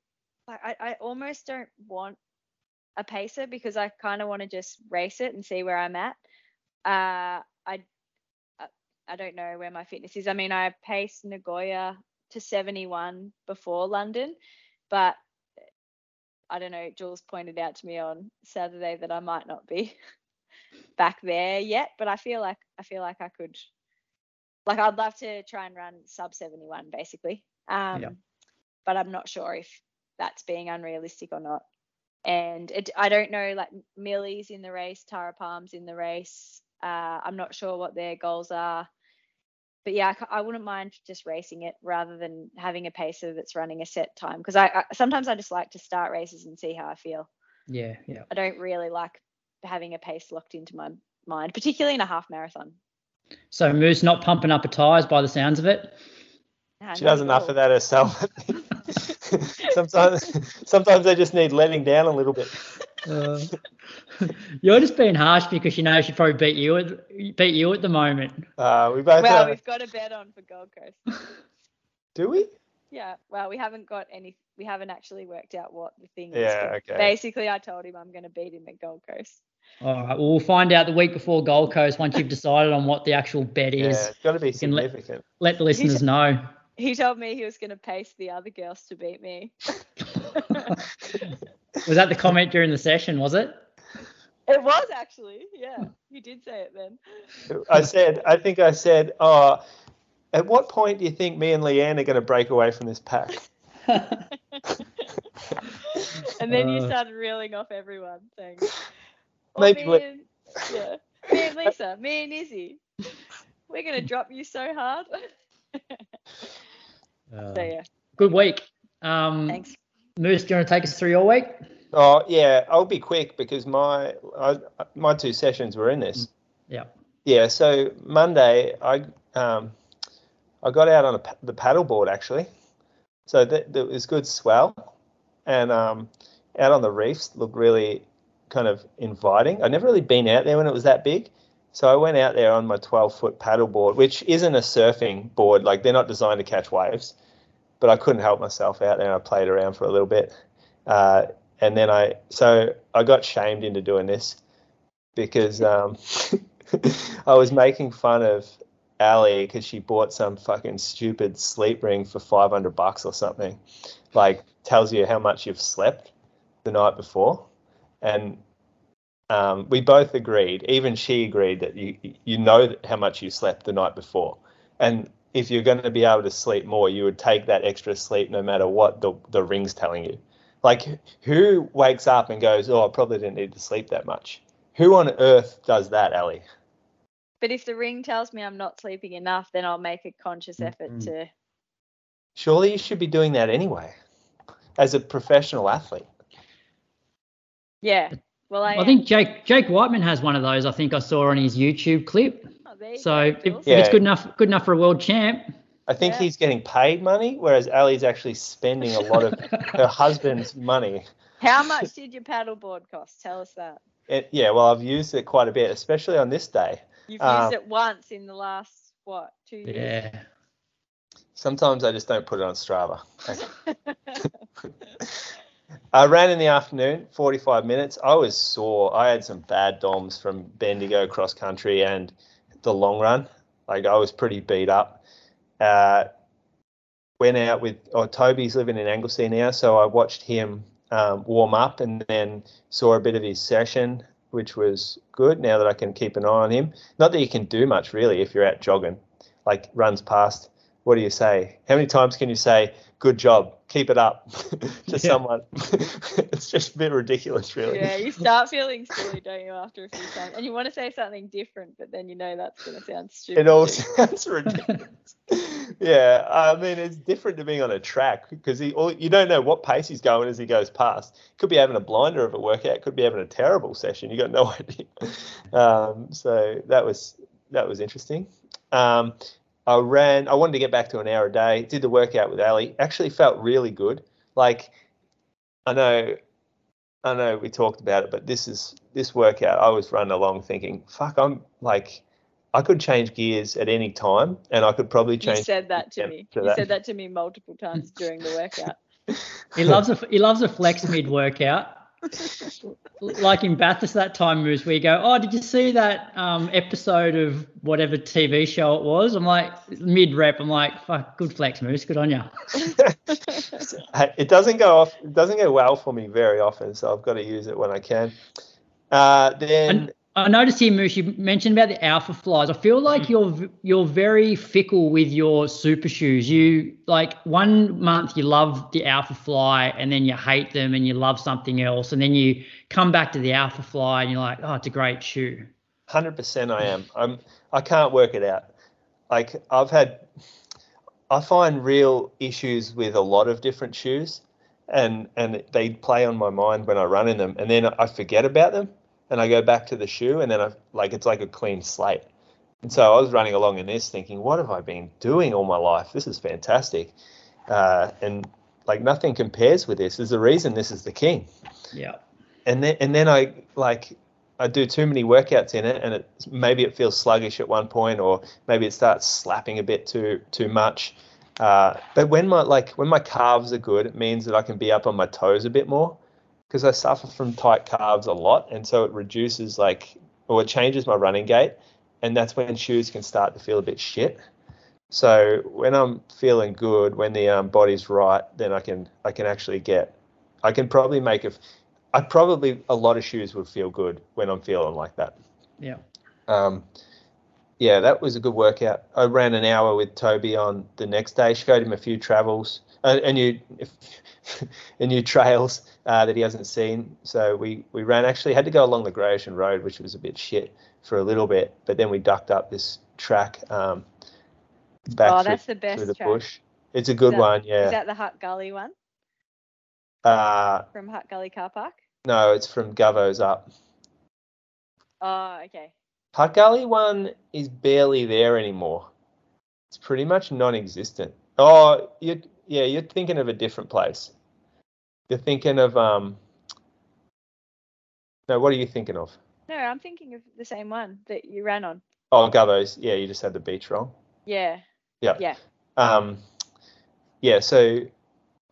C: I, I almost don't want a pacer because I kind of want to just race it and see where I'm at. Uh, I I don't know where my fitness is. I mean, I paced Nagoya to 71 before London, but I don't know. Jules pointed out to me on Saturday that I might not be back there yet, but I feel like I feel like I could. Like I'd love to try and run sub 71 basically. Um, yeah. But I'm not sure if that's being unrealistic or not. And it, I don't know, like Millie's in the race, Tara Palm's in the race. Uh, I'm not sure what their goals are. But yeah, I, I, wouldn't mind just racing it rather than having a pacer that's running a set time. Because I, I sometimes I just like to start races and see how I feel.
A: Yeah, yeah.
C: I don't really like having a pace locked into my mind, particularly in a half marathon.
A: So Moose not pumping up her tyres by the sounds of it.
B: Nah, she does enough of that herself. sometimes, sometimes they just need letting down a little bit. Uh,
A: you're just being harsh because you know she probably beat you at beat you at the moment.
B: Uh, we both.
C: Well, we've got a bet on for Gold Coast.
B: Do we?
C: Yeah. Well, we haven't got any. We haven't actually worked out what the thing is.
B: Yeah, okay.
C: Basically, I told him I'm going to beat him at Gold Coast.
A: All right, well, we'll find out the week before Gold Coast once you've decided on what the actual bet is.
B: Yeah,
A: is.
B: it's got to be
A: can let-
B: significant.
A: Let the listeners know.
C: He told me he was going to pace the other girls to beat me.
A: Was that the comment during the session? Was it?
C: It was actually. Yeah, you did say it then.
B: I said, I think I said, oh, at what point do you think me and Leanne are going to break away from this pack?
C: And then you
A: Uh.
C: started reeling off everyone saying, well,
B: Maybe
C: me
B: let-
C: and, yeah, me and Lisa, me and Izzy, we're going to drop you so hard. so yeah,
A: Good week. Um,
C: thanks.
A: Moose, do you want to take us through your week?
B: Oh yeah, I'll be quick because my I, my two sessions were in this.
A: Yeah.
B: Yeah, so Monday I um I got out on a, the paddleboard actually, so that, that was good swell, and um out on the reefs looked really kind of inviting. I'd never really been out there when it was that big, so I went out there on my 12 foot paddleboard, which isn't a surfing board. Like they're not designed to catch waves, but I couldn't help myself out there. and I played around for a little bit. Uh, and then I so I got shamed into doing this because um, I was making fun of Ali because she bought some fucking stupid sleep ring for 500 bucks or something, like tells you how much you've slept the night before, and um, we both agreed, even she agreed that you you know how much you slept the night before, and if you're going to be able to sleep more, you would take that extra sleep no matter what the the ring's telling you. Like, who wakes up and goes, "Oh, I probably didn't need to sleep that much"? Who on earth does that, Ali?
C: But if the ring tells me I'm not sleeping enough, then I'll make a conscious effort
B: Mhm.
C: to.
B: Surely you should be doing that anyway, as a professional athlete.
C: Yeah. Well, I,
A: I think Jake Jake Whiteman has one of those. I think I saw on his YouTube clip.
C: There you
A: So
C: go,
A: if,
C: Jules.
A: if it's good enough, good enough for a world champ.
B: I think
C: Yeah.
B: he's getting paid money, whereas Ali's actually spending a lot of her husband's money.
C: How much did your paddleboard cost? Tell us that.
B: It, yeah, well, I've used it quite a bit, especially on this day.
C: You've
B: Um,
C: used it once in the last what two years?
A: Yeah.
B: Sometimes I just don't put it on Strava. I ran in the afternoon, 45 minutes. I was sore. I had some bad DOMs from Bendigo cross country and the long run. Like I was pretty beat up. Uh, went out with, oh, Toby's living in Anglesea now, so I watched him um, warm up and then saw a bit of his session, which was good now that I can keep an eye on him. Not that you can do much really if you're out jogging, like runs past. What do you say? How many times can you say, good job, keep it up to
A: Yeah.
B: someone? it's just a bit ridiculous, really.
C: Yeah, you start feeling silly, don't you, after a few times? And you want to say something different, but then you know that's going to sound stupid.
B: It all
C: too.
B: sounds ridiculous. yeah, I mean it's different to being on a track because he, all, you don't know what pace he's going as he goes past. Could be having a blinder of a workout. Could be having a terrible session. You got no idea. Um, so that was that was interesting. Um, I ran. I wanted to get back to an hour a day. Did the workout with Ali. Actually felt really good. Like I know, I know we talked about it, but this is this workout. I was running along thinking, "Fuck, I'm like." I could change gears at any time, and I could probably change.
C: You said that to me.
B: to
C: You
B: that.
C: said that to me multiple times during the workout.
A: He loves a he loves a flex mid workout. Like in Bathurst that time moves where you go, oh, did you see that um, episode of whatever TV show it was? I'm like mid rep. I'm like, fuck, good flex moose, good on you.
B: it doesn't go off. It doesn't go well for me very often, so I've got to use it when I can. Uh, then
A: And I noticed here, Moose, you mentioned about the alpha flies. I feel like mm. you're you're very fickle with your super shoes. You like one month you love the alpha fly, and then you hate them, and you love something else, and then you come back to the alpha fly, and you're like, oh, it's a great shoe.
B: Hundred percent, I am. I'm. I can't work it out. Like I've had, I find real issues with a lot of different shoes, and and they play on my mind when I run in them, and then I forget about them, and I go back to the shoe, and then I like it's like a clean slate. And so I was running along in this, thinking, what have I been doing all my life? This is fantastic, uh, and like nothing compares with this. There's a reason this is the king
A: Yeah.
B: and then and then I like I do too many workouts in it, and it maybe it feels sluggish at one point, or maybe it starts slapping a bit too too much, Uh, but when my like when my calves are good, it means that I can be up on my toes a bit more because I suffer from tight calves a lot, and so it reduces like or it changes my running gait, and that's when shoes can start to feel a bit shit. So when I'm feeling good, when the um, body's right, then I can I can actually get I can probably make a I probably a lot of shoes would feel good when I'm feeling like that.
A: Yeah.
B: Um, yeah, that was a good workout. I ran an hour with Toby on the next day. Showed him a few travels, uh, a new, a new trails uh, that he hasn't seen. So we we ran. Actually, had to go along the Great Ocean Road, which was a bit shit for a little bit. But then we ducked up this track um, back
C: oh,
B: through,
C: that's the best
B: through the
C: track.
B: bush. It's a good
C: that-
B: one, yeah.
C: Is that the Hutt Gully one
B: uh,
C: from Hutt Gully Car Park?
B: no, it's from Govo's up.
C: Oh, okay.
B: Hutt Gully one is barely there anymore. It's pretty much non-existent. Oh, you yeah, you're thinking of a different place. You're thinking of um. No, what are you thinking of?
C: No, I'm thinking of the same one that you ran on.
B: Oh, Govo's. Yeah, you just had the beach wrong.
C: Yeah.
B: Yeah.
C: Yeah.
B: Um, yeah. So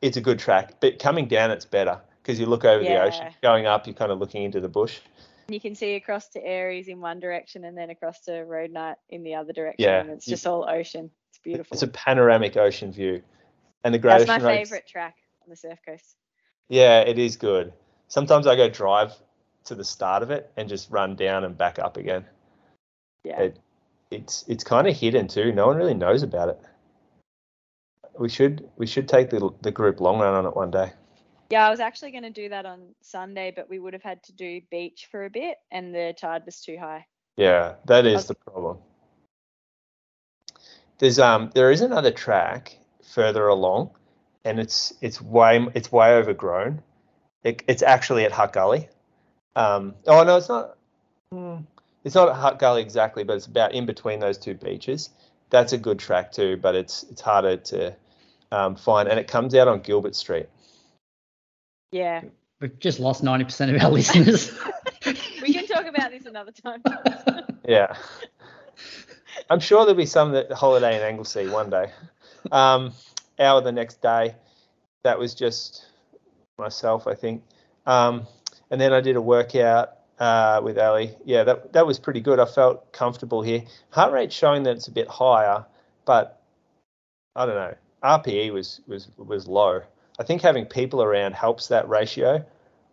B: it's a good track, but coming down, it's better because you look over the ocean.
C: Yeah.
B: Going up, you're kind of looking into the bush.
C: You can see across to Aireys in one direction and then across to Roadknight in the other direction.
B: Yeah,
C: And it's just all ocean. It's beautiful.
B: It's a panoramic ocean view, and the Great
C: That's
B: Ocean
C: my
B: Road's-
C: favourite track on the surf coast.
B: Yeah, it is good. Sometimes I go drive to the start of it and just run down and back up again.
C: Yeah.
B: It, it's it's kind of hidden too. No one really knows about it. We should we should take the the group long run on it one day.
C: Yeah, I was actually going to do that on Sunday, but we would have had to do beach for a bit and the tide was too high.
B: Yeah, that is
C: Us-
B: the problem. There's um there is another track further along, and it's it's way it's way overgrown. It, it's actually at Hutt Gully. Um, oh no, it's not. hmm, It's not at Hutt Gully exactly, but it's about in between those two beaches. That's a good track too, but it's it's harder to um, find, and it comes out on Gilbert Street.
C: Yeah.
A: We've just lost 90% of our listeners.
C: We can talk about this another time.
B: Yeah. I'm sure there'll be some that holiday in Anglesea one day. Um, hour the next day. That was just myself, I think. Um, and then I did a workout uh, with Ali. Yeah, that that was pretty good. I felt comfortable here. Heart rate showing that it's a bit higher, but I don't know. RPE was was was low. I think having people around helps that ratio.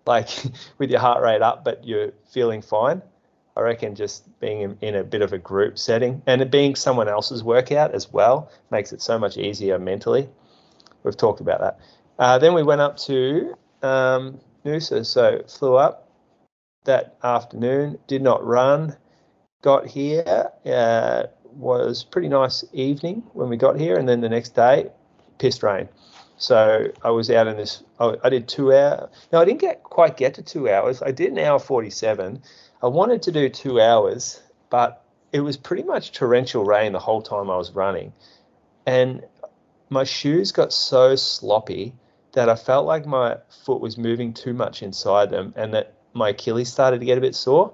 B: Like with your heart rate up, but you're feeling fine. I reckon just being in, a bit of a group setting and it being someone else's workout as well makes it so much easier mentally. We've talked about that. Uh, then we went up to um, Noosa, so flew up that afternoon, did not run, got here, uh, was pretty nice evening when we got here, and then the next day, pissed rain. So I was out in this. I, I did two hours. No, I didn't get quite get to two hours. I did an hour forty-seven. I wanted to do two hours, but it was pretty much torrential rain the whole time I was running, and my shoes got so sloppy that I felt like my foot was moving too much inside them, and that my Achilles started to get a bit sore.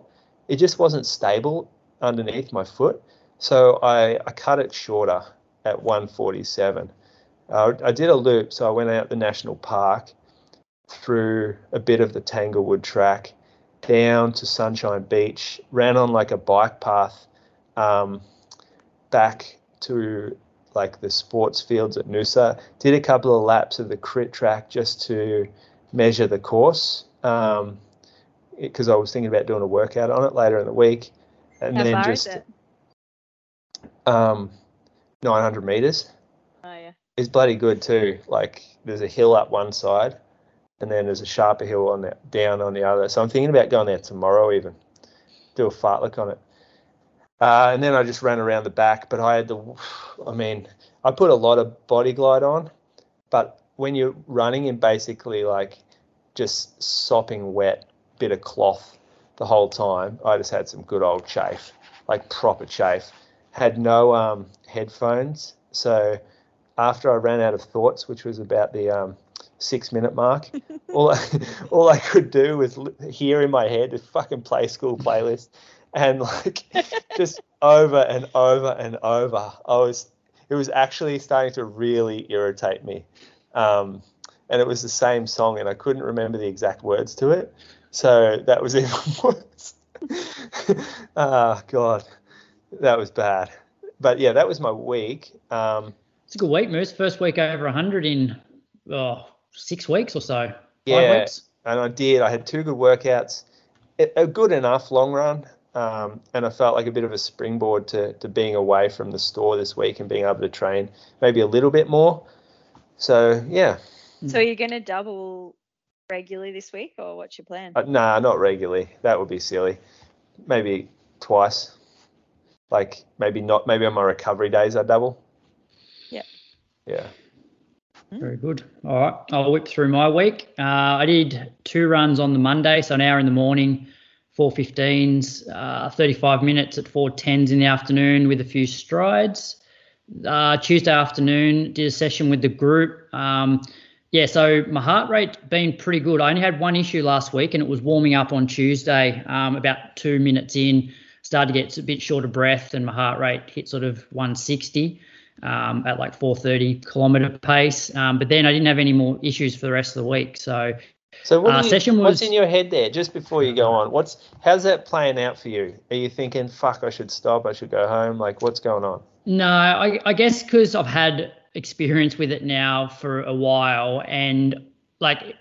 B: It just wasn't stable underneath my foot, so I, I cut it shorter at 147. Uh, I did a loop, so I went out the national park through a bit of the Tanglewood track down to Sunshine Beach, ran on like a bike path um, back to like the sports fields at Noosa, did a couple of laps of the crit track just to measure the course because I was thinking about doing a workout on it later in the week. And
C: How
B: then just um, 900 meters
C: Oh yeah.
B: is bloody good too. Like there's a hill up one side, and then there's a sharper hill on the down on the other. So I'm thinking about going there tomorrow even, do a fartlek on it. Uh, and then I just ran around the back, but I had the, I mean, I put a lot of body glide on, but when you're running in basically like just sopping wet bit of cloth the whole time, I just had some good old chafe, like proper chafe. Had no um, headphones, so after I ran out of thoughts, which was about the um, six minute mark, all I, all I could do was l- hear in my head a fucking play school playlist, and like just over and over and over. I was it was actually starting to really irritate me. Um, and it was the same song, and I couldn't remember the exact words to it. So that was even worse. oh, God. That was bad. But yeah, that was my week. Um,
A: it's a good week, Moose. First week over 100 in oh, six weeks or so.
B: Yeah, and I did. I had two good workouts, a good enough long run, um, and I felt like a bit of a springboard to, to being away from the store this week and being able to train maybe a little bit more. So yeah.
C: So you're going to double regularly this week, or what's your plan?
B: Uh, nah, not regularly. That would be silly. Maybe twice. Like maybe not. Maybe on my recovery days I double.
C: Yeah.
B: Yeah.
A: Very good. All right, I'll whip through my week. Uh, I did two runs on the Monday, so an hour in the morning, four 15s, uh, 35 minutes at 4.10s in the afternoon with a few strides. Uh, Tuesday afternoon, did a session with the group. Um, yeah, so my heart rate been pretty good. I only had one issue last week, and it was warming up on Tuesday. Um, about two minutes in, started to get a bit short of breath, and my heart rate hit sort of 160 um, at like 4:30 kilometer pace. Um, but then I didn't have any more issues for the rest of the week. So,
B: so what uh, you, session was, what's in your head there? Just before you go on, what's how's that playing out for you? Are you thinking, "Fuck, I should stop. I should go home"? Like, what's going on?
A: No, I, I guess because I've had experience with it now for a while, and like,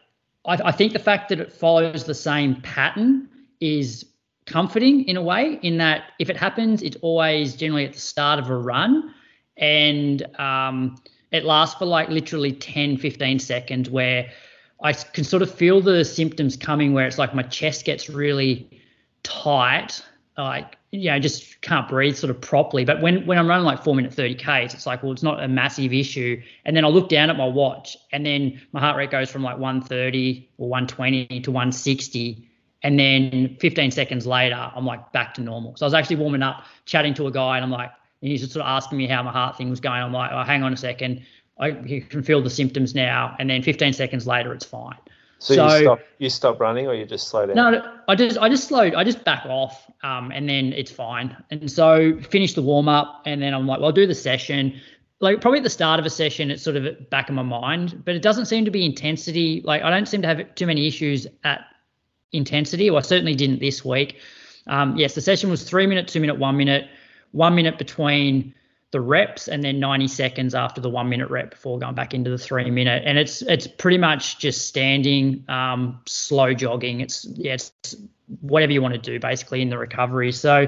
A: I, I think the fact that it follows the same pattern is comforting in a way. In that, if it happens, it's always generally at the start of a run and um, it lasts for like literally 10, 15 seconds where I can sort of feel the symptoms coming where it's like my chest gets really tight, like, you know, just can't breathe sort of properly. But when, when I'm running like four minute 30 Ks, it's like, well, it's not a massive issue. And then I look down at my watch and then my heart rate goes from like 130 or 120 to 160. And then 15 seconds later, I'm like back to normal. So I was actually warming up, chatting to a guy, and I'm like, and he's just sort of asking me how my heart thing was going. I'm like, oh, hang on a second. I you can feel the symptoms now, and then 15 seconds later, it's fine.
B: So, so you stop you stop running, or you just slow down?
A: No, I just I just slowed. I just back off, um, and then it's fine. And so finish the warm up, and then I'm like, well, I'll do the session. Like probably at the start of a session, it's sort of back in my mind, but it doesn't seem to be intensity. Like I don't seem to have too many issues at intensity, or I certainly didn't this week. Um, yes, the session was three minute, two minute, one minute one minute between the reps and then 90 seconds after the one minute rep before going back into the three minute. And it's it's pretty much just standing um, slow jogging. It's yeah it's whatever you want to do basically in the recovery. So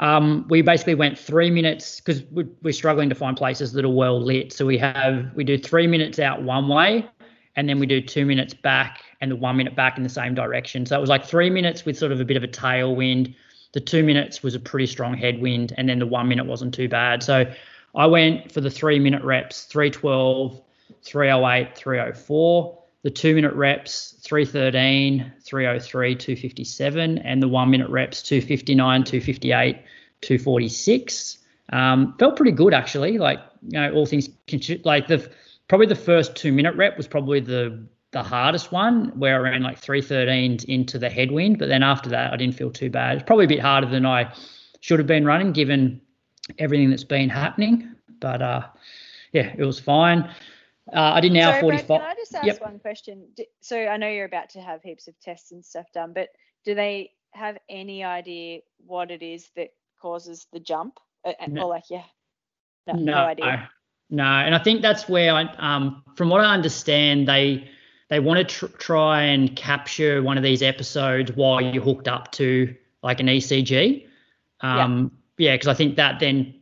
A: um, we basically went three minutes because we're struggling to find places that are well lit. So we have we do three minutes out one way and then we do two minutes back and the one minute back in the same direction. So it was like three minutes with sort of a bit of a tailwind the two minutes was a pretty strong headwind, and then the one minute wasn't too bad. So I went for the three minute reps 312, 308, 304. The two minute reps 313, 303, 257, and the one minute reps 259, 258, 246. Um, felt pretty good actually. Like you know, all things like the probably the first two minute rep was probably the the hardest one where I ran like 313s into the headwind. But then after that, I didn't feel too bad. It's probably a bit harder than I should have been running given everything that's been happening. But uh, yeah, it was fine. Uh, I did now
C: Sorry,
A: 45.
C: Brad, can I just ask yep. one question? So I know you're about to have heaps of tests and stuff done, but do they have any idea what it is that causes the jump? No. Or like, yeah, no, no, no idea.
A: No, and I think that's where I, um, from what I understand, they they want to tr- try and capture one of these episodes while you're hooked up to like an ECG. Um, yeah, because yeah, I think that then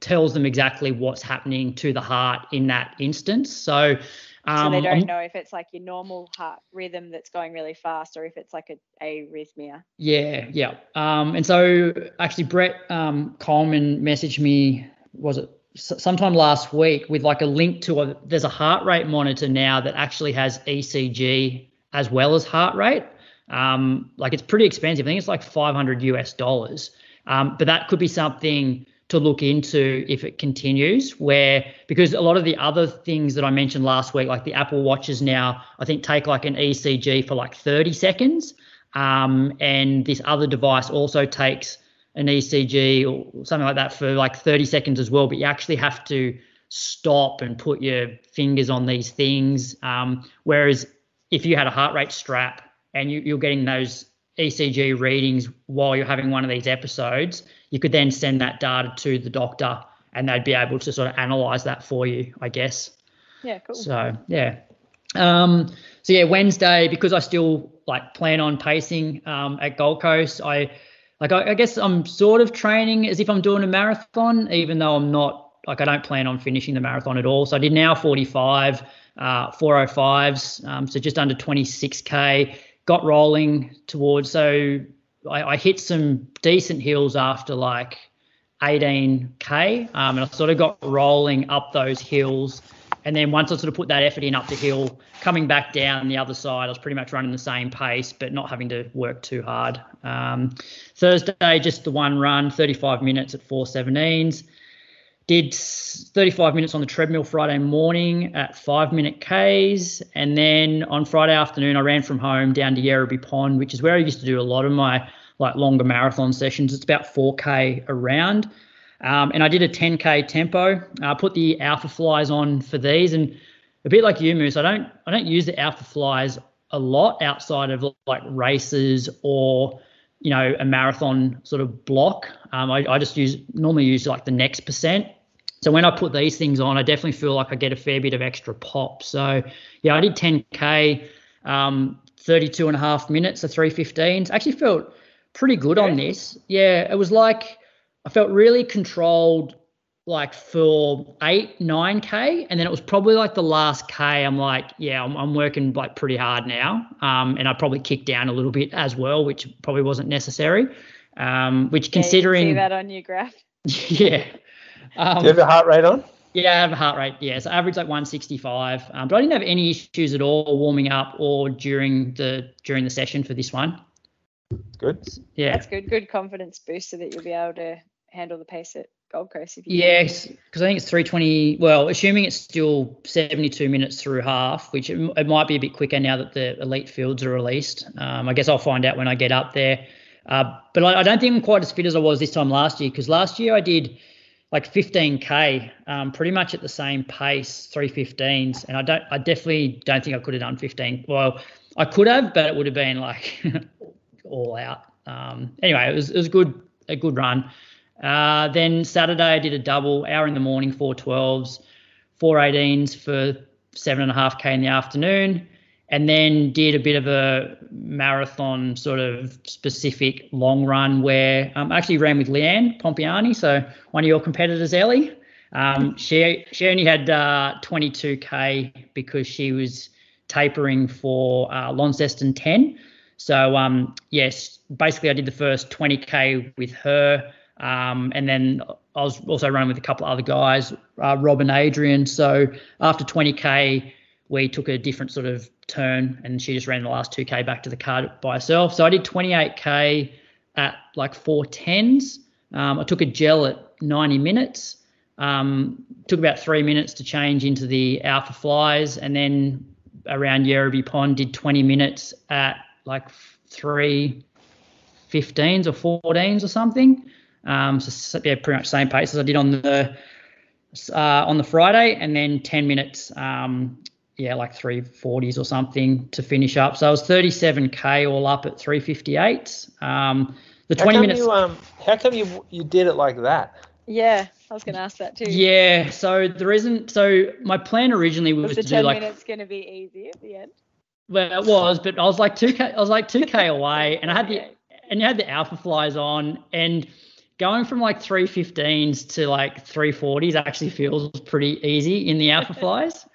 A: tells them exactly what's happening to the heart in that instance. So,
C: um, so they um, don't know if it's like your normal heart rhythm that's going really fast or if it's like a arrhythmia.
A: Yeah, yeah. Um, and so actually, Brett um, Coleman messaged me. Was it sometime last week with like a link to a there's a heart rate monitor now that actually has ECG as well as heart rate. Um, like it's pretty expensive. I think it's like 500 US dollars. Um, but that could be something to look into if it continues. Where because a lot of the other things that I mentioned last week, like the Apple Watches now, I think take like an ECG for like 30 seconds. Um, and this other device also takes an ECG or something like that for like 30 seconds as well, but you actually have to stop and put your fingers on these things. Um, whereas if you had a heart rate strap and you, you're getting those ECG readings while you're having one of these episodes, you could then send that data to the doctor and they'd be able to sort of analyze that for you, I guess.
C: Yeah, cool.
A: So yeah. Um, so yeah, Wednesday because I still like plan on pacing um, at Gold Coast. I like I, I guess I'm sort of training as if I'm doing a marathon, even though I'm not. Like I don't plan on finishing the marathon at all. So I did now 45, uh, 405s, um, so just under 26k. Got rolling towards. So I, I hit some decent hills after like 18k, um, and I sort of got rolling up those hills. And then once I sort of put that effort in up the hill, coming back down the other side, I was pretty much running the same pace, but not having to work too hard. Um, Thursday, just the one run, 35 minutes at 417s. Did 35 minutes on the treadmill Friday morning at five minute Ks. And then on Friday afternoon, I ran from home down to Yerrabee Pond, which is where I used to do a lot of my like longer marathon sessions. It's about 4K around. Um, and I did a 10k tempo. I put the Alpha Flies on for these, and a bit like you, Moose. I don't I don't use the Alpha Flies a lot outside of like races or you know a marathon sort of block. Um, I, I just use normally use like the next percent. So when I put these things on, I definitely feel like I get a fair bit of extra pop. So yeah, I did 10k, um, 32 and a half minutes, of 315s. Actually felt pretty good on this. Yeah, it was like I felt really controlled like for eight, nine K. And then it was probably like the last K. I'm like, yeah, I'm, I'm working like pretty hard now. Um, and I probably kicked down a little bit as well, which probably wasn't necessary. Um, which
C: Yeah, you can
A: considering,
C: see that on your graph.
A: yeah. Um,
B: Do you have your heart rate on?
A: yeah, I have a heart rate. Yeah, so average like 165. Um, but I didn't have any issues at all warming up or during the during the session for this one.
B: Good.
A: Yeah.
C: That's good. Good confidence booster that you'll be able to handle the pace at Gold Coast if you
A: Yes, because I think it's 320. Well, assuming it's still 72 minutes through half, which it, it might be a bit quicker now that the elite fields are released. Um, I guess I'll find out when I get up there. Uh, but I, I don't think I'm quite as fit as I was this time last year because last year I did like 15k, um, pretty much at the same pace, 315s, and I don't, I definitely don't think I could have done 15. Well, I could have, but it would have been like all out. Um, anyway, it was it was good, a good run. Uh, then Saturday I did a double, hour in the morning, four 12s, four 18s for seven and a half k in the afternoon, and then did a bit of a marathon sort of specific long run where um, I actually ran with Leanne Pompiani, so one of your competitors, Ellie. Um, she she only had uh, 22k because she was tapering for uh, Launceston 10. So um, yes, basically I did the first 20k with her, um, and then I was also running with a couple of other guys, uh, Rob and Adrian. So after 20k, we took a different sort of turn, and she just ran the last 2k back to the car by herself. So I did 28k at like 410s. Um, I took a gel at 90 minutes. Um, took about three minutes to change into the Alpha Flies, and then around Yerrabee Pond did 20 minutes at like three 15s or 14s or something. Um, so yeah, pretty much same pace as I did on the uh, on the Friday, and then 10 minutes, um, yeah, like 340s or something to finish up. So I was 37k all up at 358. Um, the
B: How
A: 20
B: come
A: minutes.
B: you um? How come you you did it like that?
C: Yeah, I was going to ask that too.
A: Yeah, so there isn't. So my plan originally was,
C: Was the
A: to
C: 10
A: do like
C: minutes going to be easy at the end?
A: Well, it was, but I was like two k. I was like two k away, and I had the and you had the alpha flies on, and going from like three fifteens to like three forties actually feels pretty easy in the alpha flies.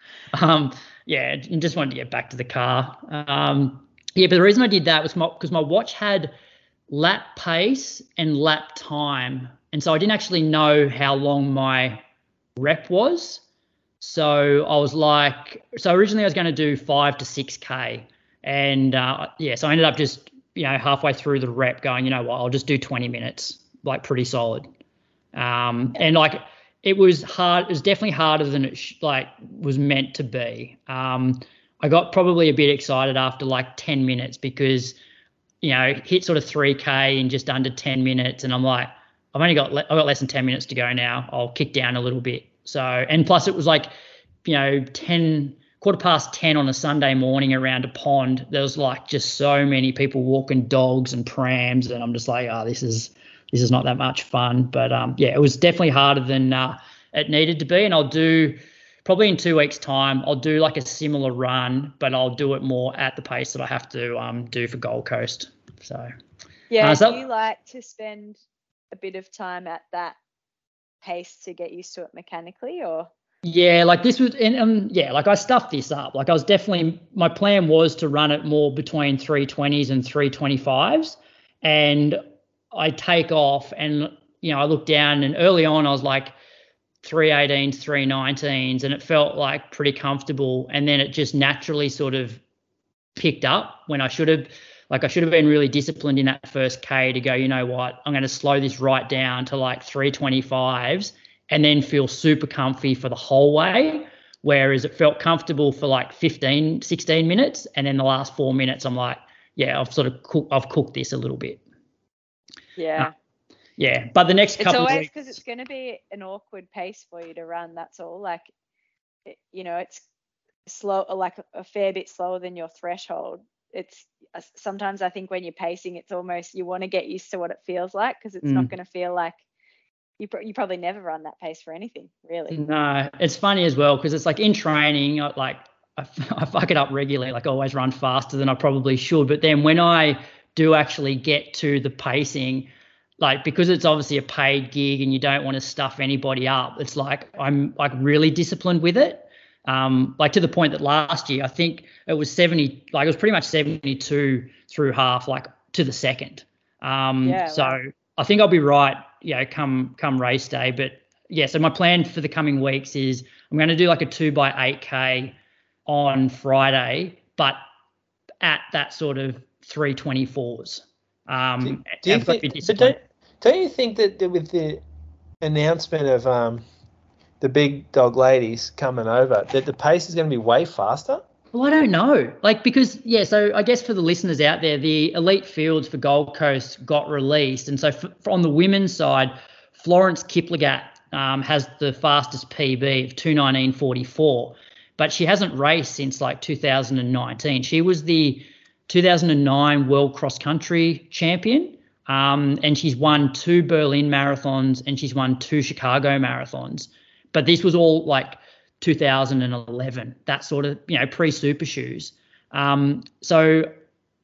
A: Um, yeah, and just wanted to get back to the car. Um, yeah, but the reason I did that was because my watch had lap pace and lap time, and so I didn't actually know how long my rep was. So I was like, so originally I was going to do five to six k, and uh, yeah, so I ended up just you know halfway through the rep going, you know what, I'll just do 20 minutes, like pretty solid. Um, and like it was hard, it was definitely harder than it sh- like was meant to be. Um, I got probably a bit excited after like 10 minutes because you know hit sort of 3k in just under 10 minutes, and I'm like, I've only got le- I've got less than 10 minutes to go now. I'll kick down a little bit. So, and plus it was like, you know, 10, quarter past 10 on a Sunday morning around a pond. There was like just so many people walking dogs and prams. And I'm just like, oh, this is, this is not that much fun. But um, yeah, it was definitely harder than uh, it needed to be. And I'll do probably in two weeks' time, I'll do like a similar run, but I'll do it more at the pace that I have to um, do for Gold Coast. So,
C: Yeah,
A: Uh, so-
C: do you like to spend a bit of time at that pace to get used to it mechanically or
A: Yeah, like this was, and um, yeah, like I stuffed this up. Like I was definitely, my plan was to run it more between 320s and 325s, and I take off, and you know, I look down, and early on, I was like 318s, 319s, and it felt like pretty comfortable, and then it just naturally sort of picked up when I should have. Like I should have been really disciplined in that first K to go, you know what, I'm going to slow this right down to like 325s and then feel super comfy for the whole way. Whereas it felt comfortable for like 15, 16 minutes. And then the last four minutes, I'm like, yeah, I've sort of cooked, I've cooked this a little bit.
C: Yeah
A: Yeah. But the next
C: it's
A: couple of
C: always because it's going to be an awkward pace for you to run that's all like it, you know it's slow like a fair bit slower than your threshold it's uh, sometimes i think when you're pacing it's almost you want to get used to what it feels like because it's not
A: Mm.
C: going to feel like you, pro- you probably never run that pace for anything really
A: no, it's funny as well because it's like in training, I- like I, I fuck it up regularly. Like I always run faster than I probably should. But then when I do actually get to the pacing, like because it's obviously a paid gig and you don't want to stuff anybody up, it's like I'm like really disciplined with it. Um, like to the point that last year I think it was 70, like it was pretty much 72 through half, like to the second. Um,
C: Yeah,
A: so
C: wow.
A: I think I'll be right, you know, come come race day. But yeah, so my plan for the coming weeks is I'm going to do like a two by eight k on Friday, but at that sort of 324s. Um,
B: Do, do you
A: I've got to
B: think, but don't, don't you think that with the announcement of um, the big dog ladies coming over, that the pace is going to be way faster?
A: Well, I don't know. Like, because, yeah, so I guess for the listeners out there, the elite fields for Gold Coast got released. And so for, for on the women's side, Florence Kiplagat um, has the fastest PB of 219.44, but she hasn't raced since like 2019. She was the 2009 World Cross Country champion. Um, and she's won two Berlin marathons and she's won two Chicago marathons. But this was all like 2011, that sort of, you know, pre super shoes. Um, so,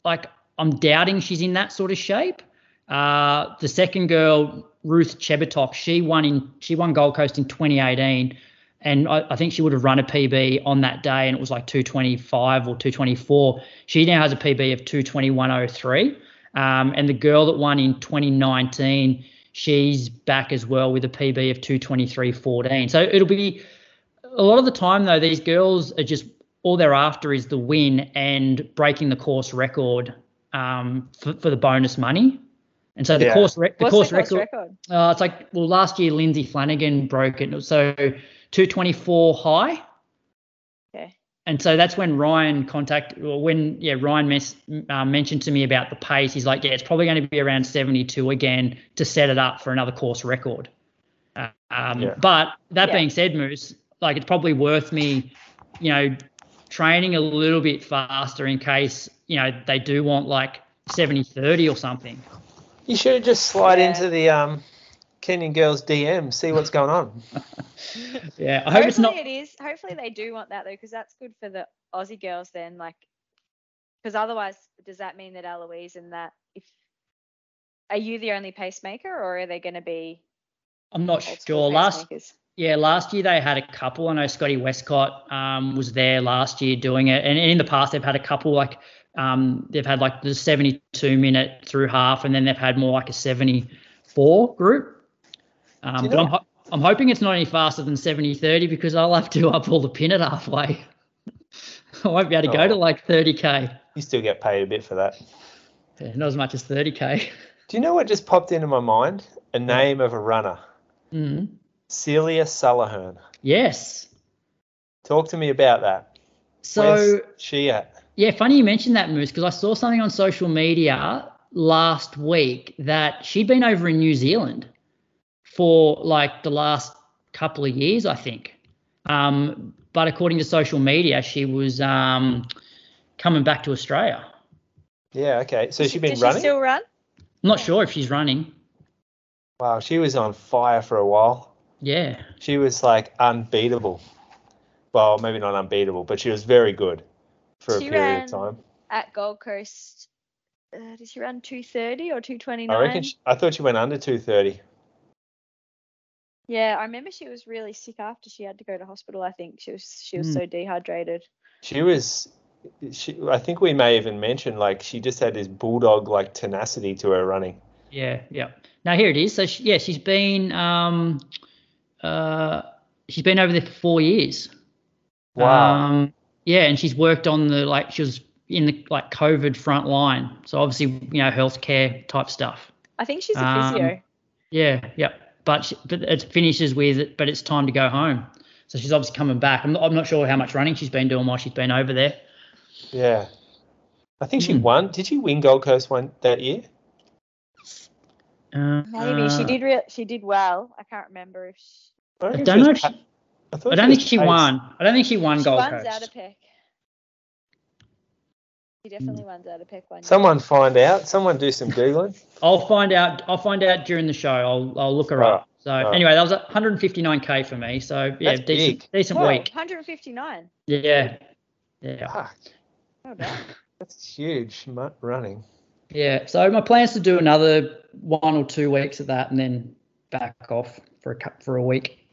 A: like, I'm doubting she's in that sort of shape. Uh, the second girl, Ruth Chebitok, she won in she won Gold Coast in 2018, and I, I think she would have run a PB on that day, and it was like 225 or 224. She now has a PB of 221.03. Um, and the girl that won in 2019, she's back as well with a PB of 223.14. So it'll be a lot of the time though. These girls are just all they're after is the win and breaking the course record um, for, for the bonus money. And so the
B: Yeah.
A: course rec- the
C: what's
A: course,
C: the course
A: record,
C: record
A: uh, it's like well last year Lindsay Flanagan broke it, so 224 high.
C: okay
A: And so that's when Ryan contacted, or when yeah Ryan mes- uh, mentioned to me about the pace. He's like, yeah, it's probably going to be around 72 again to set it up for another course record. Uh, um,
B: Yeah.
A: But that
C: Yeah.
A: being said, Moose, like it's probably worth me, you know, training a little bit faster in case you know they do want like 70 30 or something.
B: You should have just slide
C: Yeah.
B: into the um, Kenyan girls DM, see what's going on.
A: Yeah, I hope it's not.
C: Hopefully it is. Hopefully they do want that though, because that's good for the Aussie girls then. Like, because otherwise, does that mean that Eloise and that if are you the only pacemaker, or are they going to be
A: I'm not sure. Last
C: pacemakers?
A: Yeah, last year they had a couple. I know Scotty Westcott um, was there last year doing it, and in the past they've had a couple like um, they've had like the 72 minute through half, and then they've had more like a 74 group. Um, but I'm ho- I'm hoping it's not any faster than 70 30 because I'll have to up all the pin at halfway. I won't be able to go to
B: Oh.
A: like 30k.
B: You still get paid a bit for that.
A: Yeah, not as much as 30k.
B: Do you know what just popped into my mind? A name of a runner.
A: Mm.
B: Celia Sullohern.
A: Yes.
B: Talk to me about that.
A: So.
B: Where's she at?
A: Yeah, funny you mentioned that, Moose, because I saw something on social media last week that she'd been over in New Zealand for like the last couple of years, I think. Um, but according to social media, she was um, coming back to Australia.
B: Yeah. Okay. So she's been
C: Does
B: running.
C: she still run?
A: I'm not sure if she's running.
B: Wow. She was on fire for a while.
A: Yeah.
B: She was like unbeatable. Well, maybe not unbeatable, but she was very good for
C: She
B: a period
C: ran-
B: of time.
C: At Gold Coast, uh, did she run 230 or 229?
B: I reckon. She, I thought she went under 230.
C: Yeah, I remember she was really sick after she had to go to hospital. I think she was she was
A: Mm.
C: so dehydrated.
B: She was. She. I think we may even mention like she just had this bulldog like tenacity to her running.
A: Yeah, yeah. Now here it is. So she, yeah, she's been um, uh, she's been over there for four years.
B: Wow.
A: Um, yeah, and she's worked on the like she was in the like COVID front line. So obviously you know healthcare type stuff.
C: I think she's a
A: Um,
C: physio.
A: Yeah, yeah. But she, but it finishes with it, but it's time to go home. So she's obviously coming back. I'm not, I'm not sure how much running she's been doing while she's been over there.
B: Yeah. I think she
A: Hmm.
B: won. Did she win Gold Coast one that year?
A: Uh,
C: Maybe she did re- she did well. I can't remember if she,
A: I
B: reckon
A: don't
B: she
A: know
B: was
A: if she,
B: I,
A: I don't think she won. I don't think she won
C: she
A: Gold
C: won
A: Coast.
C: Zatopek. She definitely won Zatopek one year.
B: Someone find out. Someone do some googling.
A: I'll find out. I'll find out during the show. I'll I'll look her
B: Right.
A: up. So
B: Right.
A: anyway, that was 159k for me. So yeah,
B: That's
A: decent
B: big.
A: decent
C: Whoa,
A: week.
C: 159.
A: Yeah, yeah,
B: Fuck, that's huge mu- running.
A: yeah. So my plan is to do another one or two weeks of that, and then back off for a cou- for a week.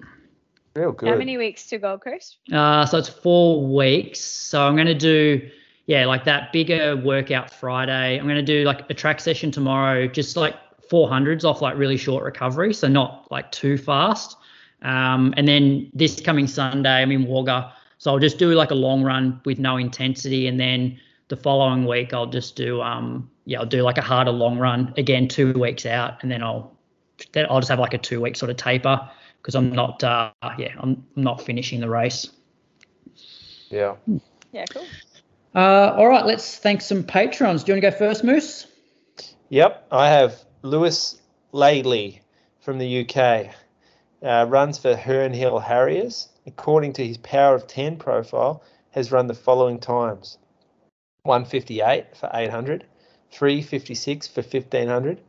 B: Real good.
C: How many weeks to Gold Coast?
A: Uh, so it's four weeks. So I'm going to do, yeah, like that bigger workout Friday. I'm going to do like a track session tomorrow, just like 400s off like really short recovery. So not like too fast. Um, and then this coming Sunday, I'm in Wagga. So I'll just do like a long run with no intensity. And then the following week, I'll just do, um, yeah, I'll do like a harder long run again, two weeks out. And then I'll, then I'll just have like a two week sort of taper because I'm not, uh, yeah, I'm not finishing the race.
B: Yeah.
C: Yeah, cool.
A: Uh, all right, let's thank some patrons. Do you want to go first, Moose?
B: Yep. I have Lewis Laidley from the UK. Uh, runs for Herne Hill Harriers. According to his Power of 10 profile, has run the following times 158 for 800, 356 for 1500,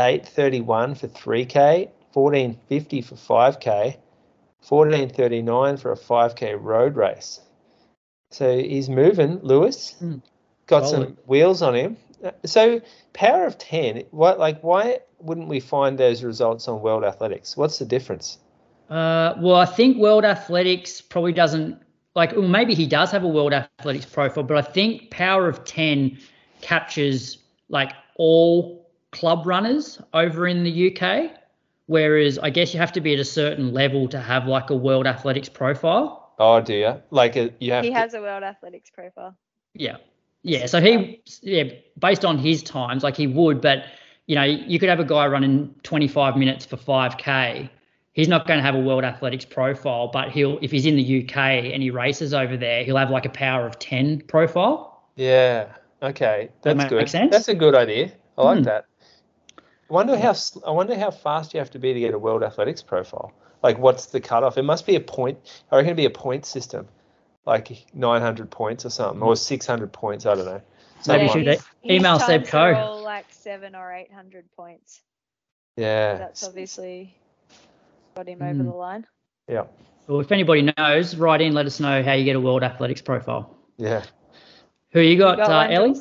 B: 831 for 3k, 1450 for 5k, 1439 for a 5k road race. So he's moving, Lewis.
A: Mm.
B: Got some wheels on him. Uh, So power of 10, what like why wouldn't we find those results on World Athletics? What's the difference?
A: Uh, well, I think World Athletics probably doesn't like. Well, maybe he does have a World Athletics profile, but I think Power of Ten captures like all club runners over in the UK. Whereas I guess you have to be at a certain level to have like a World Athletics profile.
B: Oh, do you? Like you have
C: He
B: to,
C: has a World Athletics profile.
A: Yeah. Yeah. So he, yeah, based on his times, like he would, but you know, you could have a guy running 25 minutes for 5K. He's not going to have a World Athletics profile, but he'll, if he's in the UK and he races over there, he'll have like a power of 10 profile.
B: Yeah. Okay,
A: That
B: that's
A: make
B: good.
A: sense?
B: That's a good idea. I like
A: Hmm.
B: that. I wonder how I wonder how fast you have to be to get a World Athletics profile. Like, what's the cutoff? It must be a point. I reckon it'd be a point system, like 900 points or something, or 600 points. I don't know.
A: Maybe
B: Something
A: you should
C: his, his
A: email Seb
C: times are
A: Coe.
C: all like seven or eight hundred points.
B: yeah.
C: That's obviously got him over
A: Mm.
C: the line.
B: Yeah.
A: Well, if anybody knows, write in, let us know how you get a World Athletics profile.
B: Yeah.
A: Who you got,
C: You got
A: uh,
C: one,
A: Ellie?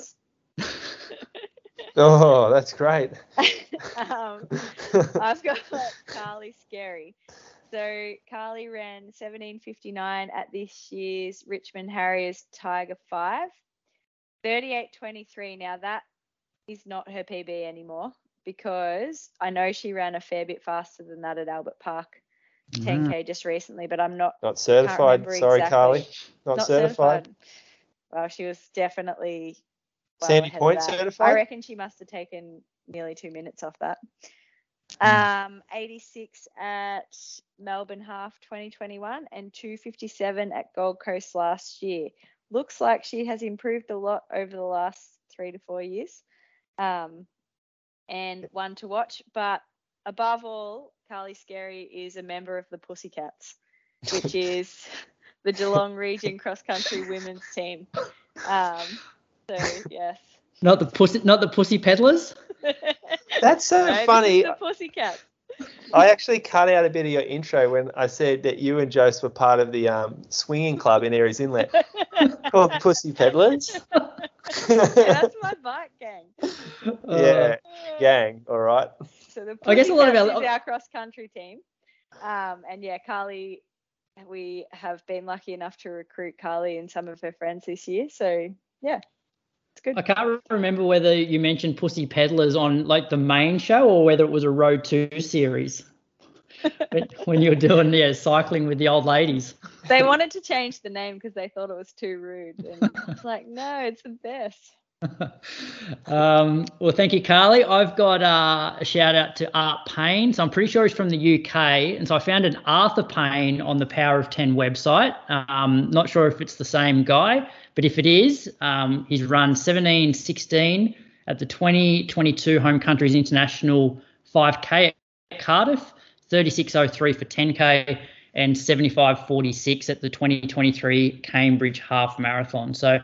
B: Oh, that's great.
C: um, I've got Carly Scary. So Carly ran 17.59 at this year's Richmond Harriers Tiger 5. 38.23. Now that is not her PB anymore because I know she ran a fair bit faster than that at Albert Park 10k mm. just recently, but I'm not
B: Not certified. Sorry,
C: exactly.
B: Carly. Not, certified.
C: Well, she was definitely well
B: Sandy
C: ahead of
B: Point
C: that.
B: certified?
C: I reckon she must have taken nearly two minutes off that.
B: Hmm.
C: Um, 86 at Melbourne Half 2021 and 257 at Gold Coast last year. Looks like she has improved a lot over the last three to four years. Um, and one to watch, but above all, Carly Scary is a member of the Pussycats, which is the Geelong Region Cross Country Women's Team. Um, so yes.
A: Not the pussy, not the pussy peddlers.
B: That's so
C: No, this is
B: funny.
C: The Pussycats.
B: I actually cut out a bit of your intro when I said that you and Jose were part of the um, swinging club in Aireys Inlet called the Pussy Peddlers.
C: Yeah, that's my bike gang.
B: yeah, gang. All right.
C: So the
A: I guess a lot of our-
C: is our cross country team. Um, and yeah, Carly, we have been lucky enough to recruit Carly and some of her friends this year. So yeah, it's good.
A: I can't remember whether you mentioned Pussy Peddlers on like the main show or whether it was a Road Two series. When- when you were doing yeah cycling with the old ladies.
C: They wanted to change the name because they thought it was too rude. And it's like, no, it's the best.
A: um, well, thank you, Carly. I've got uh, a shout out to Art Payne. So I'm pretty sure he's from the UK. And so I found an Arthur Payne on the Power of 10 website. Um, not sure if it's the same guy, but if it is, um, he's run 17 16 at the 2022 Home Countries International 5K at Cardiff, 36.03 for 10K. And 75.46 at the 2023 Cambridge Half Marathon. So,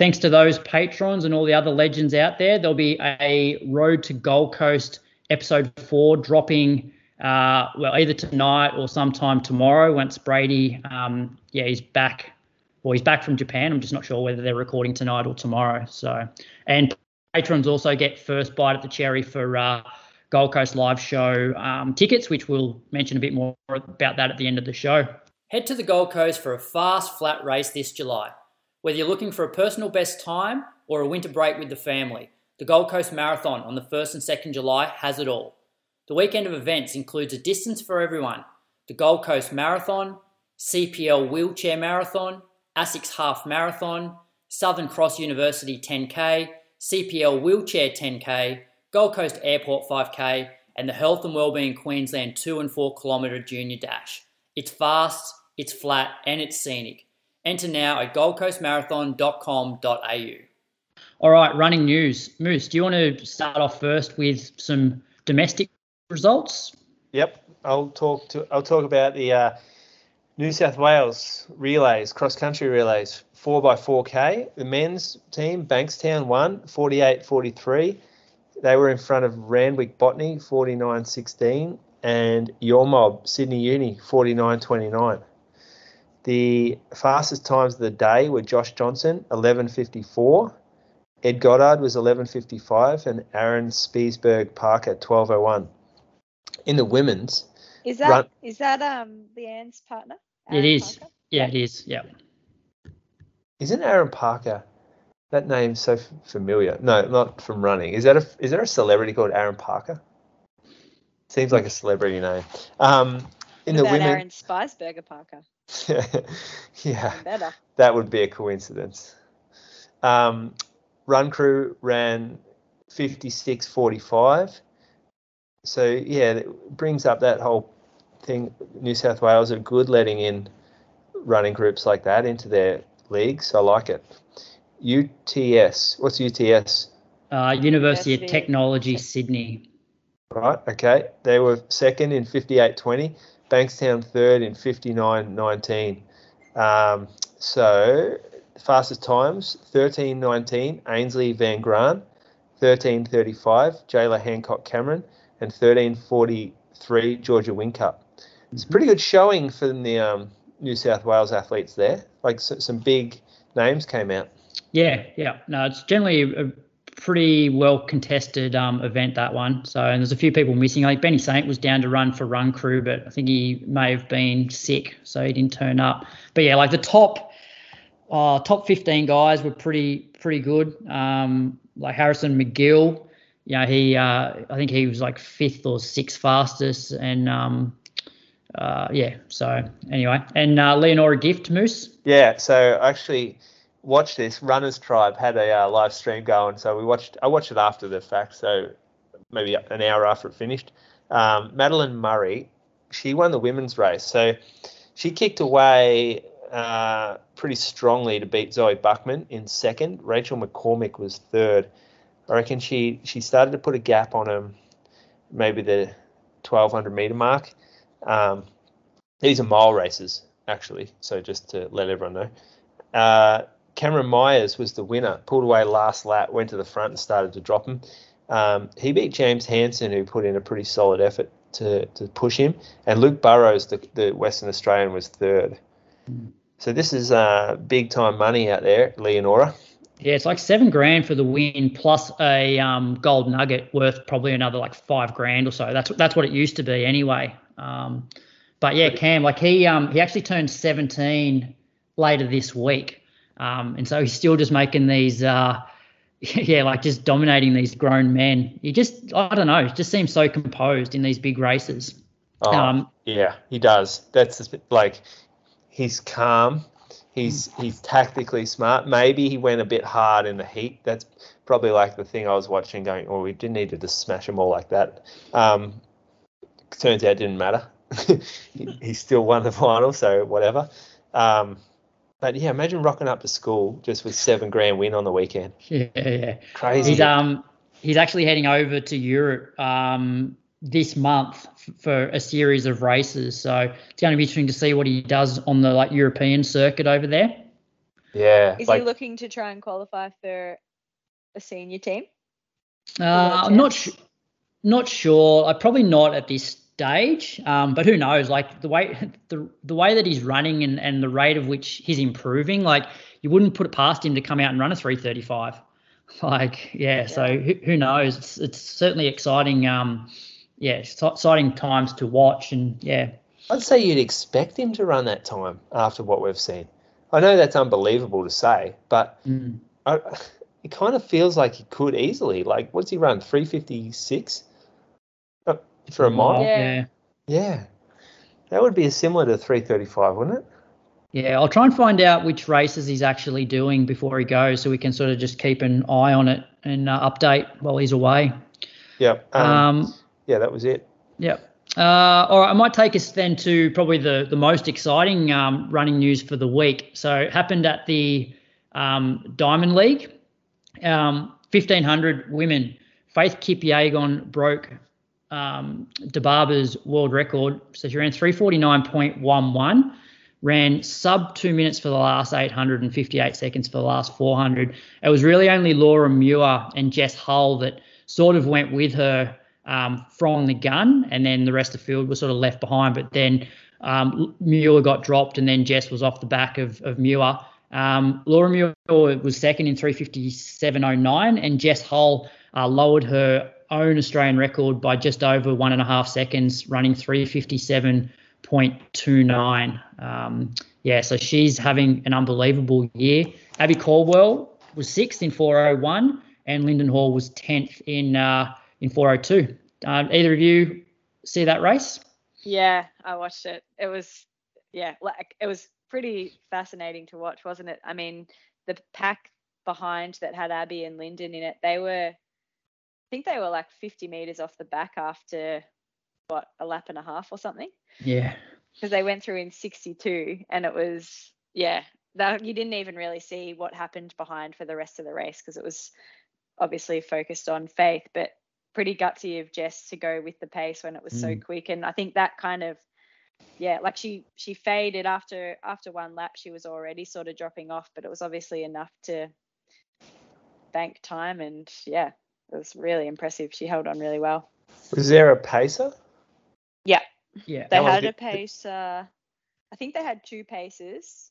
A: thanks to those patrons and all the other legends out there, there'll be a Road to Gold Coast episode four dropping, uh, well, either tonight or sometime tomorrow once Brady, um, yeah, he's back. Well, he's back from Japan. I'm just not sure whether they're recording tonight or tomorrow. So, and patrons also get first bite at the cherry for uh, Gold Coast Live Show um, tickets, which we'll mention a bit more about that at the end of the show. Head to the Gold Coast for a fast, flat race this July. Whether you're looking for a personal best time or a winter break with the family, the Gold Coast Marathon on the 1st and 2nd July has it all. The weekend of events includes a distance for everyone the Gold Coast Marathon, CPL Wheelchair Marathon, ASICS Half Marathon, Southern Cross University 10K, CPL Wheelchair 10K, Gold Coast Airport 5K, and the Health and Wellbeing Queensland 2 and 4 kilometre junior dash. It's fast, it's flat, and it's scenic. Enter now at goldcoastmarathon.com.au. All right, running news. Moose, do you want to start off first with some domestic results?
B: Yep. I'll talk to. I'll talk about the uh, New South Wales relays, cross country relays, four x four k. The men's team, Bankstown won 48-43. They were in front of Randwick Botany 49-16 and Your Mob Sydney Uni 49-29. The fastest times of the day were Josh Johnson 11:54. Ed Goddard was 11:55 and Aaron Spiesberg Parker 12:01. In the women's,
C: Is that
B: Run-
C: is that um Leanne's partner?
A: It
C: Aaron
A: is.
C: Parker?
A: Yeah, it is. Yeah.
B: isn't Aaron Parker? That name's so f- familiar. No, not from running. Is that a is there a celebrity called Aaron Parker? Seems like a celebrity name. Um, in
C: What
B: the
C: about
B: women,
C: Aaron Spiceberger Parker.
B: yeah,
C: Better.
B: that would be a coincidence. Um, run crew ran 56.45. So yeah, it brings up that whole thing. New South Wales are good letting in running groups like that into their leagues. I like it. UTS. What's UTS?
A: Uh, University
C: University.
A: of Technology, Sydney.
B: Right. Okay. They were second in 58.20. Bankstown third in 59.19. Um, so fastest times 13.19 Aynslee Van Graan, 13.35 Jayla Hancock Cameron, and 13.43 Georgia Winkcup. It's a pretty good showing from the um, New South Wales athletes there. Like s some big names came out.
A: Yeah, yeah. No, it's generally a pretty well contested um, event that one. So, and there's a few people missing. Like Benny Saint was down to run for Run Crew, but I think he may have been sick, so he didn't turn up. But yeah, like the top, uh, top 15 guys were pretty pretty good. Um, like Harrison McGill, you know, he uh, I think he was like fifth or sixth fastest, and um, uh, yeah. So anyway, and uh, Leonora Gift Moose.
B: Yeah, so actually watched this. Runners Tribe had a uh, live stream going, so we watched. I watched it after the fact, so maybe an hour after it finished. Um, Madeline Murray, she won the women's race, so she kicked away uh, pretty strongly to beat Zoe Buckman in second. Rachel McCormick was third. I reckon she she started to put a gap on him, maybe the 1200 meter mark. Um, these are mile races, actually. So just to let everyone know. Uh, Cameron Myers was the winner, pulled away last lap, went to the front and started to drop him. Um, he beat James Hansen, who put in a pretty solid effort to, to push him. And Luke Burrows, the, the Western Australian, was third. Mm. So this is uh, big time money out there, Leonora.
A: Yeah, it's like seven grand for the win plus a um, gold nugget worth probably another like five grand or so. That's that's what it used to be anyway. Um, but yeah, Cam, like he um, he actually turned 17 later this week, um, and so he's still just making these. Uh, yeah, like just dominating these grown men. He just, I don't know, just seems so composed in these big races.
B: Oh, um, yeah, he does. That's like he's calm. He's he's tactically smart. Maybe he went a bit hard in the heat. That's probably like the thing I was watching, going, "Oh, we didn't need to just smash them all like that." Um, turns out it didn't matter. he, he, still won the final, so whatever. Um, but yeah, imagine rocking up to school just with seven grand win on the weekend.
A: Yeah, yeah,
B: crazy.
A: He's um he's actually heading over to Europe um this month for a series of races. So it's going to be interesting to see what he does on the like European circuit over there.
B: Yeah.
C: Is like, he looking to try and qualify for a senior team?
A: Uh, I'm not sure. Not sure. I probably not at this stage. Um, but who knows? Like the way the the way that he's running and, and the rate of which he's improving, like you wouldn't put it past him to come out and run a 335. Like yeah, yeah. so who, who knows? It's it's certainly exciting. Um, yeah, exciting times to watch, and yeah.
B: I'd say you'd expect him to run that time after what we've seen. I know that's unbelievable to say, but mm. I, it kind of feels like he could easily. Like, what's he run? Three fifty six for a mile.
A: Yeah.
B: Yeah. That would be similar to three thirty five, wouldn't it?
A: Yeah, I'll try and find out which races he's actually doing before he goes, so we can sort of just keep an eye on it and uh, update while he's away.
B: Yeah. Um, um, yeah, that was it.
A: Yep. Uh, all right, I might take us then to probably the, the most exciting um, running news for the week. So it happened at the um, Diamond League. Um, 1,500 women. Faith Kipyegon broke um, Dibaba's world record. So she ran 349.11, ran sub two minutes for the last 858 seconds for the last 400. It was really only Laura Muir and Jess Hull that sort of went with her um, from the gun, and then the rest of the field was sort of left behind. But then um, Muir got dropped, and then Jess was off the back of, of Muir. Um, Laura Muir was second in 357.09, and Jess Hull uh, lowered her own Australian record by just over one and a half seconds, running 357.29. Um, yeah, so she's having an unbelievable year. Abbey Caldwell was sixth in 401, and Linden Hall was 10th in uh, in 402. Um, either of you see that race?
C: Yeah, I watched it. It was, yeah, like it was pretty fascinating to watch, wasn't it? I mean, the pack behind that had Abbey and Linden in it, they were, think they were like 50 meters off the back after what a lap and a half or something.
A: Yeah.
C: Because they went through in 62, and it was, yeah, that you didn't even really see what happened behind for the rest of the race because it was obviously focused on Faith, but pretty gutsy of Jess to go with the pace when it was mm. so quick. And I think that kind of yeah, like she she faded after after one lap. She was already sort of dropping off, but it was obviously enough to bank time. And yeah, it was really impressive. She held on really well.
B: Was there a pacer?
C: Yeah,
A: yeah.
C: They had a pacer. I think they had two paces.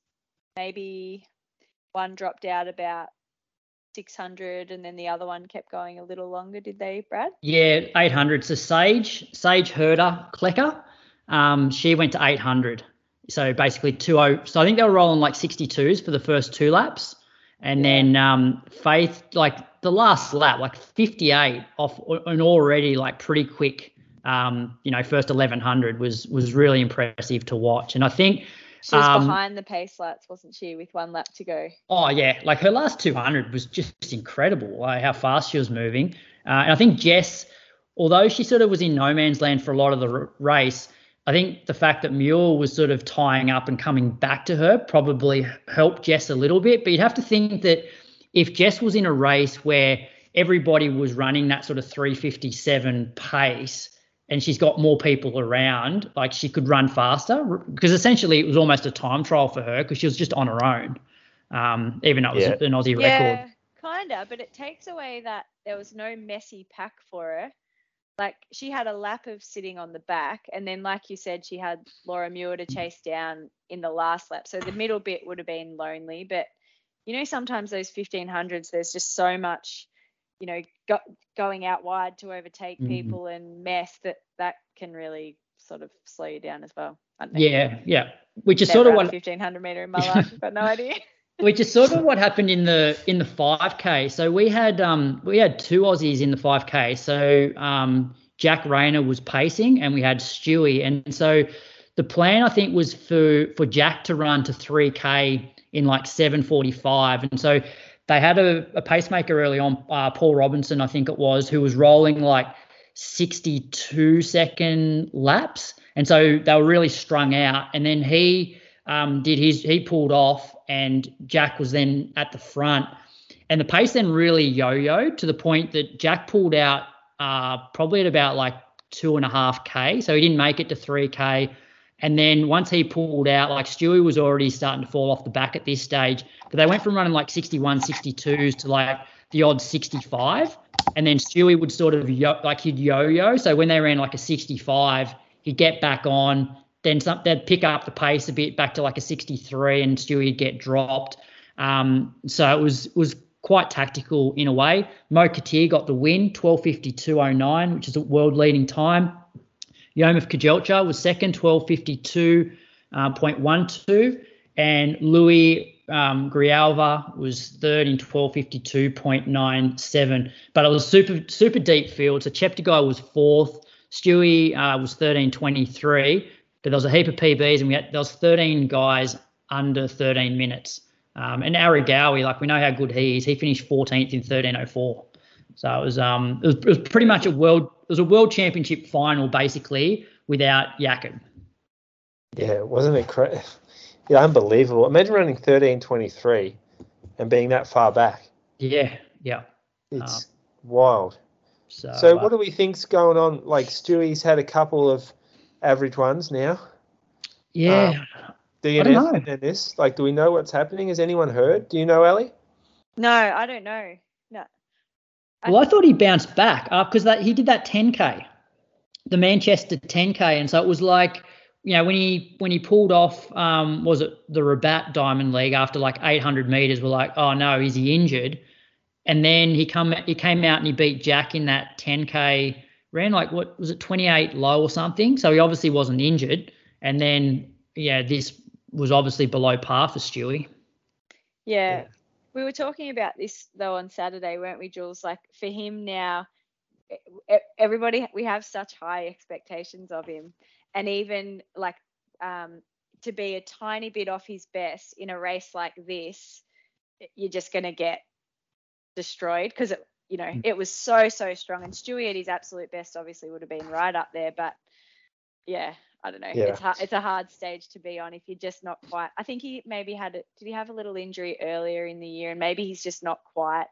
C: Maybe one dropped out about 600 and then the other one kept going a little longer did they brad
A: yeah 800 so sage sage Hurta-Klecker um, she went to 800 so basically 20 so i think they were rolling like 62s for the first two laps and yeah. then um, faith like the last lap like 58 off an already like pretty quick um, you know first 1100 was was really impressive to watch and i think
C: she was um, behind the pace laps, wasn't she, with one lap to go?
A: Oh yeah, like her last 200 was just incredible, like how fast she was moving. Uh, and I think Jess, although she sort of was in no man's land for a lot of the r- race, I think the fact that Muir was sort of tying up and coming back to her probably helped Jess a little bit. But you'd have to think that if Jess was in a race where everybody was running that sort of 357 pace, and she's got more people around, like she could run faster because essentially it was almost a time trial for her because she was just on her own, um, even though it was
B: Yeah.
A: an Aussie
C: yeah,
A: record.
C: kinda, but it takes away that there was no messy pack for her. Like she had a lap of sitting on the back, and then, like you said, she had Laura Muir to chase down in the last lap. So the middle bit would have been lonely, but you know, sometimes those 1500s, there's just so much, you know, go, going out wide to overtake
A: Mhm.
C: people and mess that that can really sort of slow you down as well. I don't know.
A: Yeah, yeah. Which is
C: Never
A: sort of what
C: 1500 meter in my life. I've got no idea.
A: Which is sort of what happened in the in the 5k so we had um we had two aussies in the 5k so um jack rayner was pacing and we had stewie. And so the plan i think was for for jack to run to 3k in like 745 and so they had a, a pacemaker early on uh, paul robinson i think it was who was rolling like 62 second laps. And so they were really strung out. And then he um, did his he pulled off and Jack was then at the front. And the pace then really yo-yoed to the point that Jack pulled out uh, probably at about like two and a half k. So he didn't make it to 3k and then once he pulled out like Stewie was already starting to fall off the back at this stage but they went from running like 61 62s to like the odd 65 and then Stewie would sort of yo- like he'd yo-yo. So when they ran like a 65 he'd get back on then some, they'd pick up the pace a bit back to like a 63 and Stewie'd get dropped. Um, so it was was quite tactical in a way. Mo Katir got the win, 12.52.09, which is a world leading time. Yomif Kajelcha was second, 12.52.12. and Luis um, Grijalva was third in 12.52.97. But it was super super deep field. So Cheptegei was fourth. Stewie uh, was 13.23 but there was a heap of PBs, and we had there was 13 guys under 13 minutes. Um, and Aregawi, like we know how good he is, he finished 14th in 13:04. So it was um it was, it was pretty much a world it was a world championship final basically without Jakob.
B: Yeah, it wasn't it cra- yeah, unbelievable. Imagine running 13.23 and being that far back.
A: Yeah, yeah.
B: It's wild.
A: So,
B: So
A: uh,
B: what do we think's going on? Like Stewie's had a couple of average ones now.
A: yeah,
B: DNF
A: don't know.
B: and this. Like, do we know what's happening? Has anyone heard? Do you know, Ellie?
C: No, I don't know. No. I-
A: Well, I thought he bounced back up because that he did that 10k, the Manchester 10k, and so it was like, you know, when he when he pulled off, um, was it the Rabat Diamond League after like 800 meters? We're like, oh no, is he injured? And then he come he came out and he beat Jack in that 10k, ran like what was it 28 low or something? So he obviously wasn't injured. And then yeah, this was obviously below par for Stewie.
C: Yeah. We were talking about this though on Saturday, weren't we, Jules? Like for him now, everybody we have such high expectations of him, and even like um, to be a tiny bit off his best in a race like this, you're just gonna get destroyed because it, you know,
A: Mm.
C: it was so so strong. And Stewie at his absolute best obviously would have been right up there, but yeah, I don't know.
B: Yeah.
C: It's hard, it's a hard stage to be on if you're just not quite. I think he maybe had it. Did he have a little injury earlier in the year, and maybe he's just not quite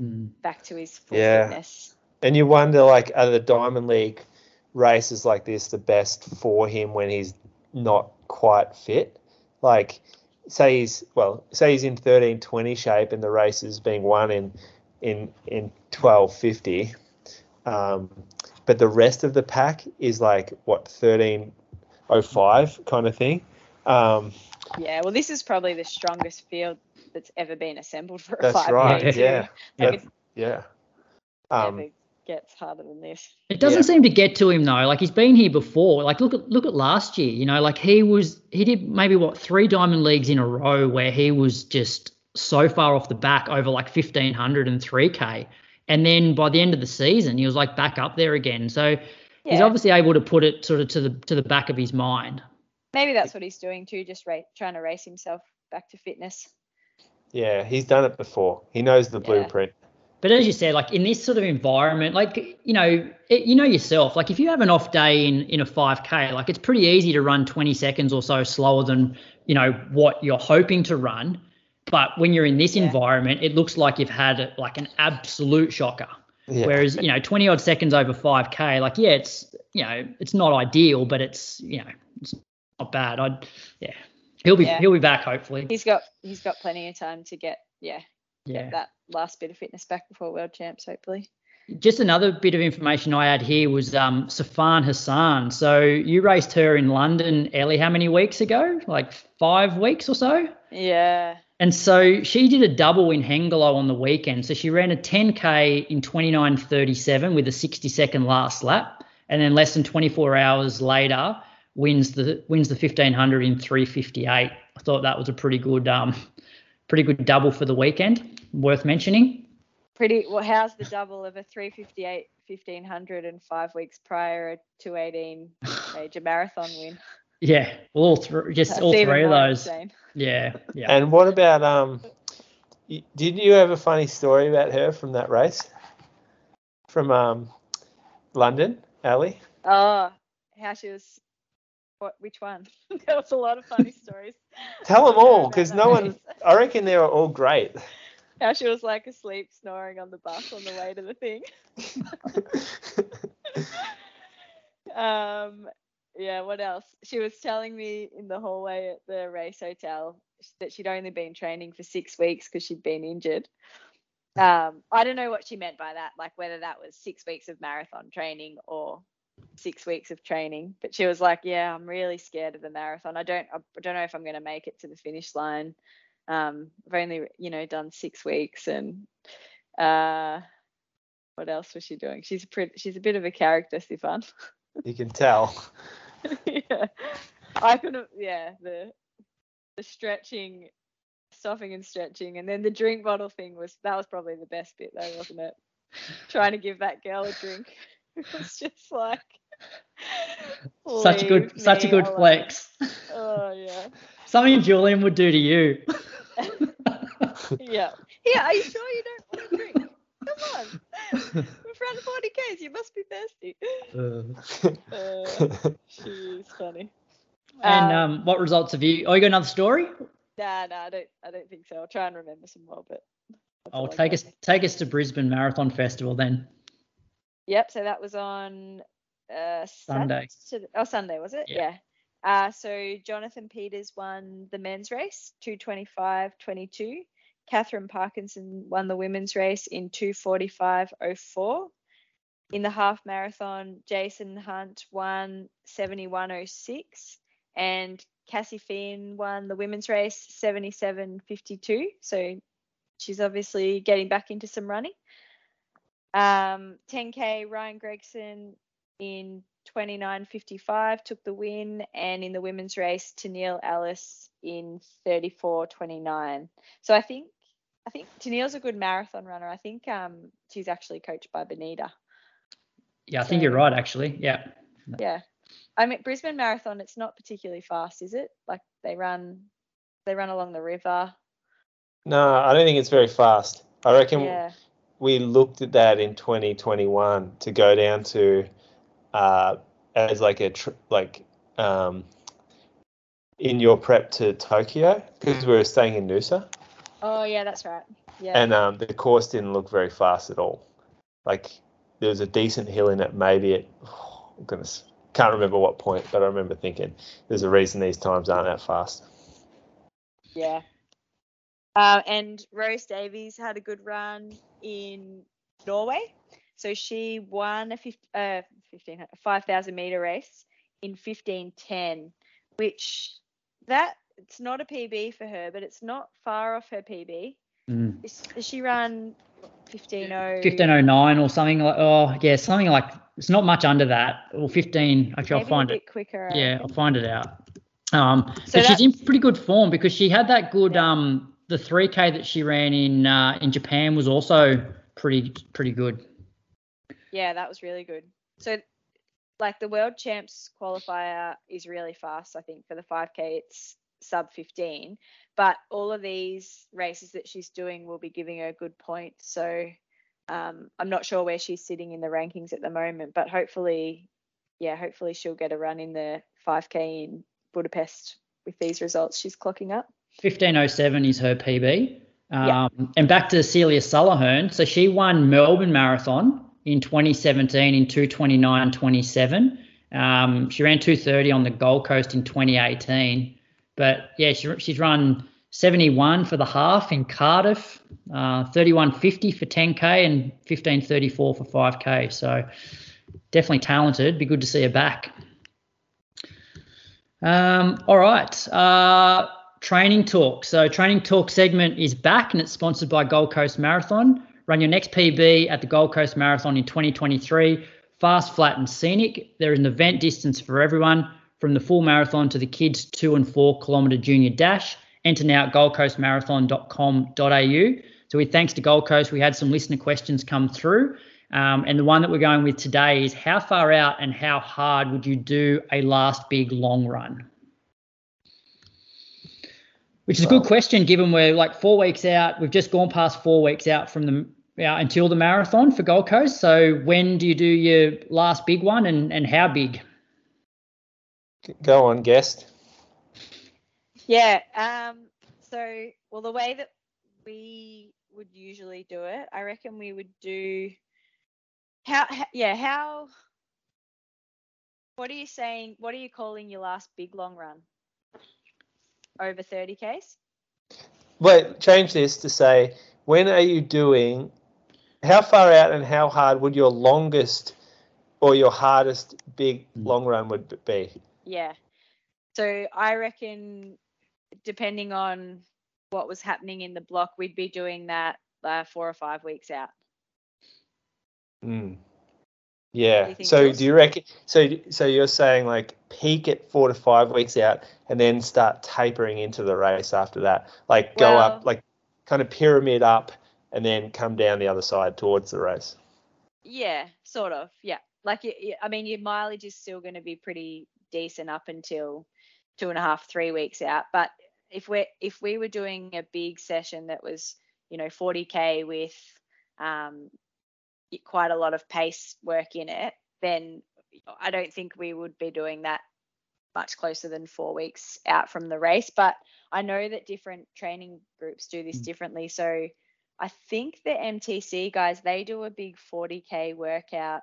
C: back to his full
B: Yeah.
C: fitness.
B: And you wonder, like, are the Diamond League races like this the best for him when he's not quite fit? Like, say he's well, say he's in thirteen twenty shape and the race is being won in in in twelve fifty, um, but the rest of the pack is like what thirteen oh five kind of thing. Um,
C: Yeah. Well, this is probably the strongest field that's ever been assembled for a
B: that's
C: five
B: right.
C: K too.
B: Yeah.
C: Like
B: Yeah.
C: it
B: Yeah. Um,
C: never gets harder than this.
A: It doesn't
B: Yeah.
A: seem to get to him though. Like he's been here before. Like look at look at last year. You know, like he was he did maybe what three diamond leagues in a row where he was just so far off the back over like 1500 and 3k, and then by the end of the season he was like back up there again. So he's obviously able to put it sort of to the to the back of his mind.
C: Maybe that's what he's doing too, just ra- trying to race himself back to fitness.
B: yeah, he's done it before. He knows the
C: Yeah.
B: blueprint.
A: But as you said, like in this sort of environment, like you know, it, you know yourself. Like if you have an off day in in a 5k, like it's pretty easy to run 20 seconds or so slower than you know what you're hoping to run. But when you're in this
C: Yeah.
A: environment, it looks like you've had like an absolute shocker.
B: Yeah.
A: Whereas you know, 20 odd seconds over 5k, like yeah, it's you know, it's not ideal, but it's you know, it's not bad. I'd yeah, he'll be
C: Yeah.
A: he'll be back hopefully.
C: He's got he's got plenty of time to get yeah
A: Yeah.
C: get that last bit of fitness back before world champs hopefully.
A: Just another bit of information I had here was um, Sifan Hassan. So you raced her in London, Ellie, how many weeks ago? Like five weeks or so?
C: Yeah.
A: And so she did a double in Hengelo on the weekend. So she ran a 10K in 29.37 with a 60 second last lap. And then less than 24 hours later, wins the wins the 1500 in 358. I thought that was a pretty good um, pretty good double for the weekend. Worth mentioning.
C: Pretty well how's the double of a 358 1500 and five weeks prior a 218 major marathon win?
A: Yeah, well, all three, just
C: That's
A: all three of those.
C: insane.
A: Yeah, yeah.
B: And what about um? Did you have a funny story about her from that race? From um, London, Ali.
C: Oh, how she was. What? Which one? there was a lot of funny stories.
B: Tell them all, because
C: that
B: no one. I reckon they were all great.
C: How she was like asleep, snoring on the bus on the way to the thing. Um, yeah. What else? She was telling me in the hallway at the race hotel that she'd only been training for six weeks because she'd been injured. Um, I don't know what she meant by that, like whether that was six weeks of marathon training or six weeks of training. But she was like, "Yeah, I'm really scared of the marathon. I don't, I don't know if I'm going to make it to the finish line. Um, I've only, you know, done six weeks, and uh, what else was she doing? She's a pretty, she's a bit of a character, Sifan.
B: you can tell.
C: yeah, I couldn't. Yeah, the the stretching, stopping and stretching, and then the drink bottle thing was that was probably the best bit though, wasn't it? Trying to give that girl a drink. It was just like
A: such a good, such a good
C: alone.
A: flex.
C: Oh yeah,
A: Something Julian would do to you.
C: yeah, yeah. Are you sure you don't want a drink? Come on, we've run 40 k's. You must be thirsty. Uh, she's funny.
A: and
C: Um,
A: um, what results have you? Oh, you got another story?
C: Nah, nah, I don't. I don't think so. I'll try and remember some more, but. that's
A: I'll
C: all
A: take
C: got.
A: us take us to Brisbane Marathon Festival then.
C: Yep. So that was on uh,
A: Sunday.
C: Saturday- Oh, Sunday was it?
A: Yeah.
C: Yeah. Uh, so Jonathan Peters won the men's race, 225.22. Catherine Parkinson won the women's race in 245.04. In the half marathon, Jason Hunt won 71.06. And Cassie Finn won the women's race 77.52. So she's obviously getting back into some running. Um, 10k Ryan Gregson in 29.55 took the win, and in the women's race, Tennille Ellis in 34.29. So I think I think Tennille's a good marathon runner. I think um she's actually coached by Benita.
A: Yeah, I think you're right actually. Yeah.
C: Yeah. I mean Brisbane Marathon, it's not particularly fast, is it? Like they run they run along the river.
B: no, I don't think it's very fast. I reckon
C: Yeah.
B: we looked at that in 2021 to go down to uh, as like a tr- like um, in your prep to Tokyo because we were staying in Noosa
C: Oh yeah, that's right. Yeah.
B: and um, the course didn't look very fast at all. Like there was a decent hill in it, maybe at oh, goodness can't remember what point, but I remember thinking there's a reason these times aren't that fast.
C: Yeah. Uh, and Rose Davies had a good run in Norway. So she won a 50, uh, 15, 5,000 meter race in 1510, which that it's not a PB for her, but it's not far off her PB.
A: Mm.
C: Is, does she run 15
A: 1509 or something like oh yeah something like it's not much under that or 15 actually I'll find it
C: quicker.
A: Yeah. I'll find it out um
C: So
A: she's in pretty good form because she had that good
C: Yeah.
A: um the 3k that she ran in uh in Japan was also pretty pretty good
C: Yeah, that was really good. So, like the world champs qualifier is really fast. I think for the 5K, it's sub 15. But all of these races that she's doing will be giving her good points. So, um, I'm not sure where she's sitting in the rankings at the moment, but hopefully, yeah, hopefully she'll get a run in the 5K in Budapest with these results she's clocking up.
A: 1507 is her PB Um, And back to Celia Sullohern. So she won Melbourne Marathon in 2017 in 229.27. Um, she ran 230 on the Gold Coast in 2018. But yeah, she, she's run 71 for the half in Cardiff, uh, 31.50 for 10k, and 15.34 for 5k. So definitely talented. Be good to see her back. Um, all right. Uh, training talk. So training talk segment is back and it's sponsored by Gold Coast Marathon. Run your next PB at the Gold Coast Marathon in 2023. Fast, flat, and scenic. There is an event distance for everyone, from the full marathon to the kids two and four kilometre junior dash. Enter now at goldcoastmarathon.com.au. So, with thanks to Gold Coast, we had some listener questions come through. Um, and the one that we're going with today is how far out and how hard would you do a last big long run? Which is a good question given we're like four weeks out. We've just gone past four weeks out from the yeah, until the marathon for Gold Coast. So when do you do your last big one and, and how big?
B: Go on, guest.
C: Yeah. Um, so, well, the way that we would usually do it, I reckon we would do how, how yeah, how what are you saying? What are you calling your last big long run? Over 30 Ks?
B: Wait, change this to say when are you doing how far out and how hard would your longest or your hardest big long run would be?
C: Yeah. So I reckon depending on what was happening in the block, we'd be doing that uh, four or five weeks out.
B: Mm. Yeah.
C: Do
B: So do you reckon? So so you're saying like peak at four to five weeks out, and then start tapering into the race after that, like go
C: Well-
B: up, like kind of pyramid up, and then come down the other side towards the race.
C: Yeah, sort of. Yeah. Like, I mean, your mileage is still going to be pretty decent up until two and a half, three weeks out. But if we're if we were doing a big session that was, you know, 40k with um, quite a lot of pace work in it, then I don't think we would be doing that much closer than four weeks out from the race. But I know that different training groups do this differently. So I think the MTC guys they do a big 40k workout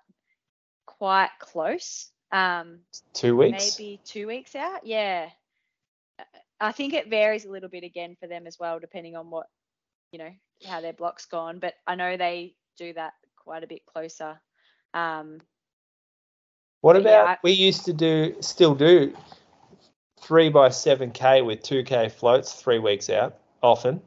C: quite close. Um,
B: Two weeks.
C: maybe two weeks out. Yeah, I think it varies a little bit again for them as well, depending on what you know how their block's gone. But I know they do that quite a bit closer. Um,
B: What
C: But yeah,
B: about
C: I-
B: we used to do, still do, three by seven k with two k floats three weeks out often.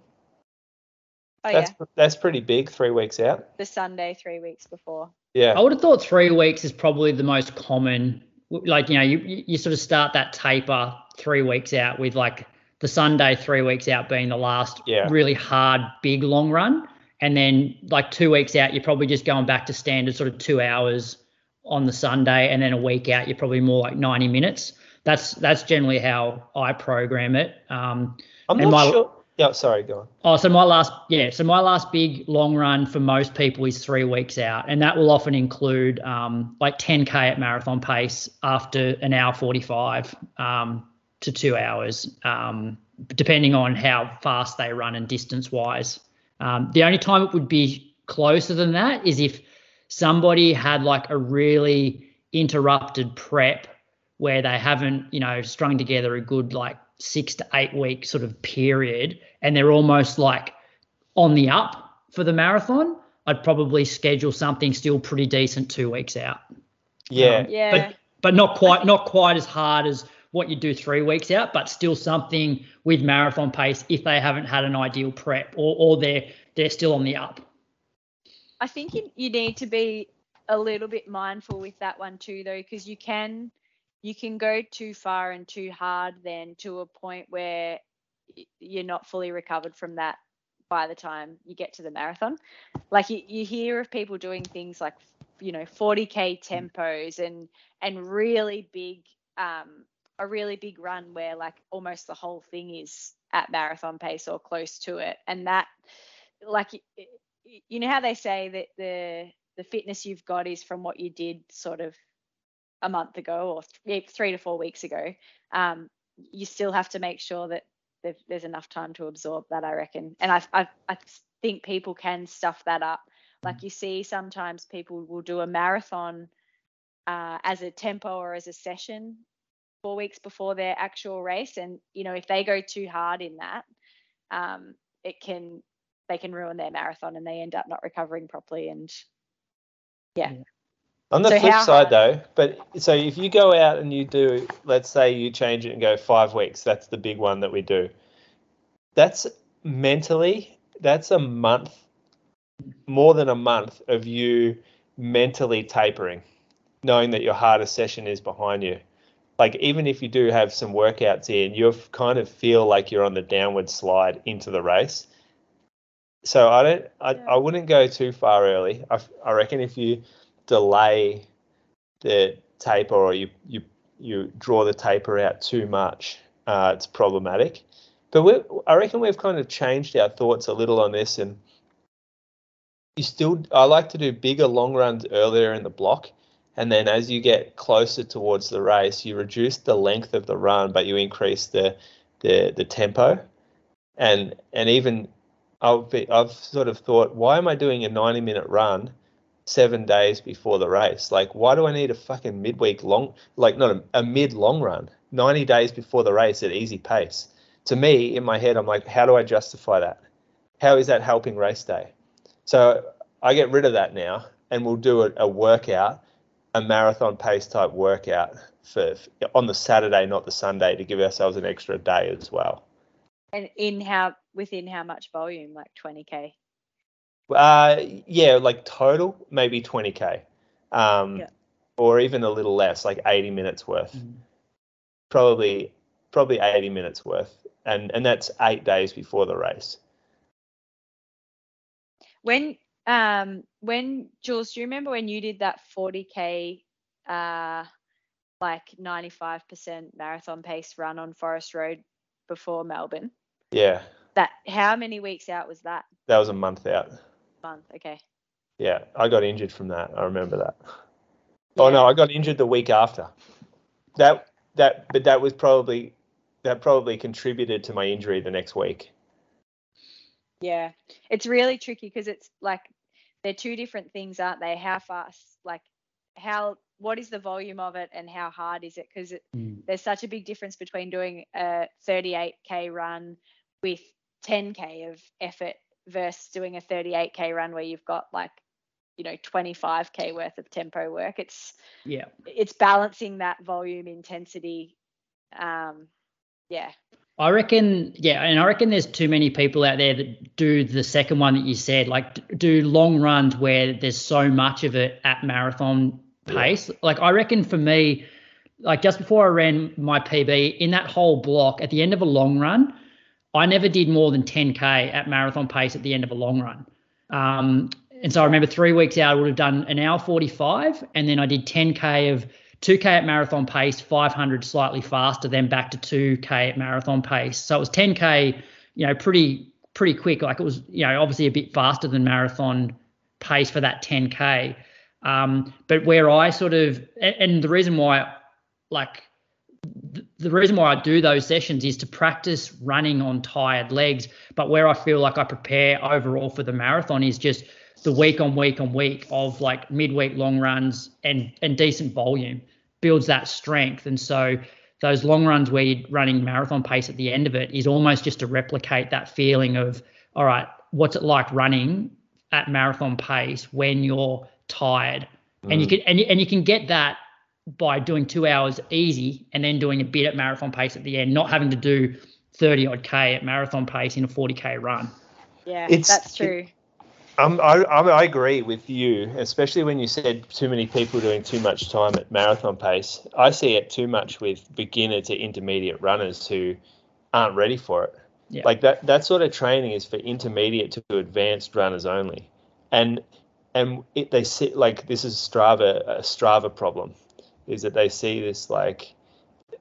C: oh
B: that's
C: yeah,
B: that's pretty big. Three weeks out.
C: the Sunday three weeks before.
B: Yeah.
A: I would have thought three weeks is probably the most common. Like, you know, you, you sort of start that taper three weeks out with like the Sunday three weeks out being the last
B: Yeah.
A: really hard, big long run. And then like two weeks out, you're probably just going back to standard sort of two hours on the Sunday. And then a week out, you're probably more like 90 minutes. That's that's generally how I program it. Um,
B: I'm not
A: my-
B: sure. Yeah. Sorry. Go on.
A: Oh, so my last, yeah, so my last big long run for most people is three weeks out, and that will often include um, like 10k at marathon pace after an hour 45 um, to two hours, um, depending on how fast they run and distance wise. Um, the only time it would be closer than that is if somebody had like a really interrupted prep where they haven't, you know, strung together a good like six to eight week sort of period and they're almost like on the up for the marathon, I'd probably schedule something still pretty decent two weeks out.
B: Yeah.
A: Um,
C: Yeah.
A: But but not quite not quite as hard as what you do three weeks out, but still something with marathon pace if they haven't had an ideal prep or or they're they're still on the up.
C: I think you, you need to be a little bit mindful with that one too, though, because you can you can go too far and too hard then to a point where you're not fully recovered from that by the time you get to the marathon. Like you, you hear of people doing things like you know 40k tempos and and really big um a really big run where like almost the whole thing is at marathon pace or close to it and that like you know how they say that the the fitness you've got is from what you did sort of a month ago or th- three to four weeks ago um, you still have to make sure that there's, there's enough time to absorb that, I reckon. And I, I, I think people can stuff that up. Like you see, sometimes people will do a marathon uh, as a tempo or as a session four weeks before their actual race, and you know if they go too hard in that, um, it can they can ruin their marathon and they end up not recovering properly. And yeah. yeah.
B: On the so flip side, though, but so if you go out and you do, let's say you change it and go five weeks, that's the big one that we do. That's mentally, that's a month, more than a month of you mentally tapering, knowing that your hardest session is behind you. Like even if you do have some workouts in, you kind of feel like you're on the downward slide into the race. So I don't, I, yeah. I wouldn't go too far early. I, I reckon if you delay the taper or you you you draw the taper out too much, uh, it's problematic. But I reckon we've kind of changed our thoughts a little on this, and you still I like to do bigger long runs earlier in the block, and then as you get closer towards the race, you reduce the length of the run, but you increase the the the tempo, and and even I've I've sort of thought, why am I doing a 90 minute run? Seven days before the race. Like, why do I need a fucking midweek long, like not a, a mid long run, 90 days before the race at easy pace? To me, in my head, I'm like, how do I justify that? How is that helping race day? So I get rid of that now, and we'll do a, a workout, a marathon pace type workout for on the Saturday, not the Sunday, to give ourselves an extra day as well.
C: And in how within how much volume, like 20k?
B: Uh, yeah, like total maybe 20k, um, yeah. or even a little less, like 80 minutes worth. Mm-hmm. Probably, probably 80 minutes worth, and and that's eight days before the race.
C: When um when Jules, do you remember when you did that 40k uh like 95% marathon pace run on Forest Road before Melbourne?
B: Yeah.
C: That how many weeks out was that?
B: That was a month out
C: month. Okay.
B: Yeah, I got injured from that. I remember that. Yeah. Oh no, I got injured the week after. That that but that was probably that probably contributed to my injury the next week.
C: Yeah. It's really tricky because it's like they're two different things, aren't they? How fast like how what is the volume of it and how hard is it because mm. there's such a big difference between doing a 38k run with 10k of effort versus doing a 38k run where you've got like you know 25k worth of tempo work it's
A: yeah.
C: it's balancing that volume intensity um yeah.
A: I reckon, yeah, and I reckon there's too many people out there that do the second one that you said, like do long runs where there's so much of it at marathon pace. Like I reckon for me, like just before I ran my PB in that whole block at the end of a long run, I never did more than 10k at marathon pace at the end of a long run. Um, and so I remember three weeks out, I would have done an hour 45, and then I did 10k of 2k at marathon pace, 500 slightly faster, then back to 2k at marathon pace. So it was 10k, you know, pretty pretty quick. Like it was, you know, obviously a bit faster than marathon pace for that 10k. Um, but where I sort of, and the reason why, like the reason why I do those sessions is to practice running on tired legs. But where I feel like I prepare overall for the marathon is just the week on week on week of like midweek long runs and and decent volume builds that strength. And so those long runs where you're running marathon pace at the end of it is almost just to replicate that feeling of all right, what's it like running at marathon pace when you're tired? Mm. And you mm. can and, and you can get that by doing two hours easy and then doing a bit at marathon pace at the end, not having to do 30 odd K at marathon pace in a 40K run.
C: Yeah, it's, that's true. It,
B: um, I, I agree with you, especially when you said too many people doing too much time at marathon pace. I see it too much with beginner to intermediate runners who aren't ready for it. Yeah. Like that, that sort of training is for intermediate to advanced runners only. And and it, they sit like this is Strava a Strava problem is that they see this like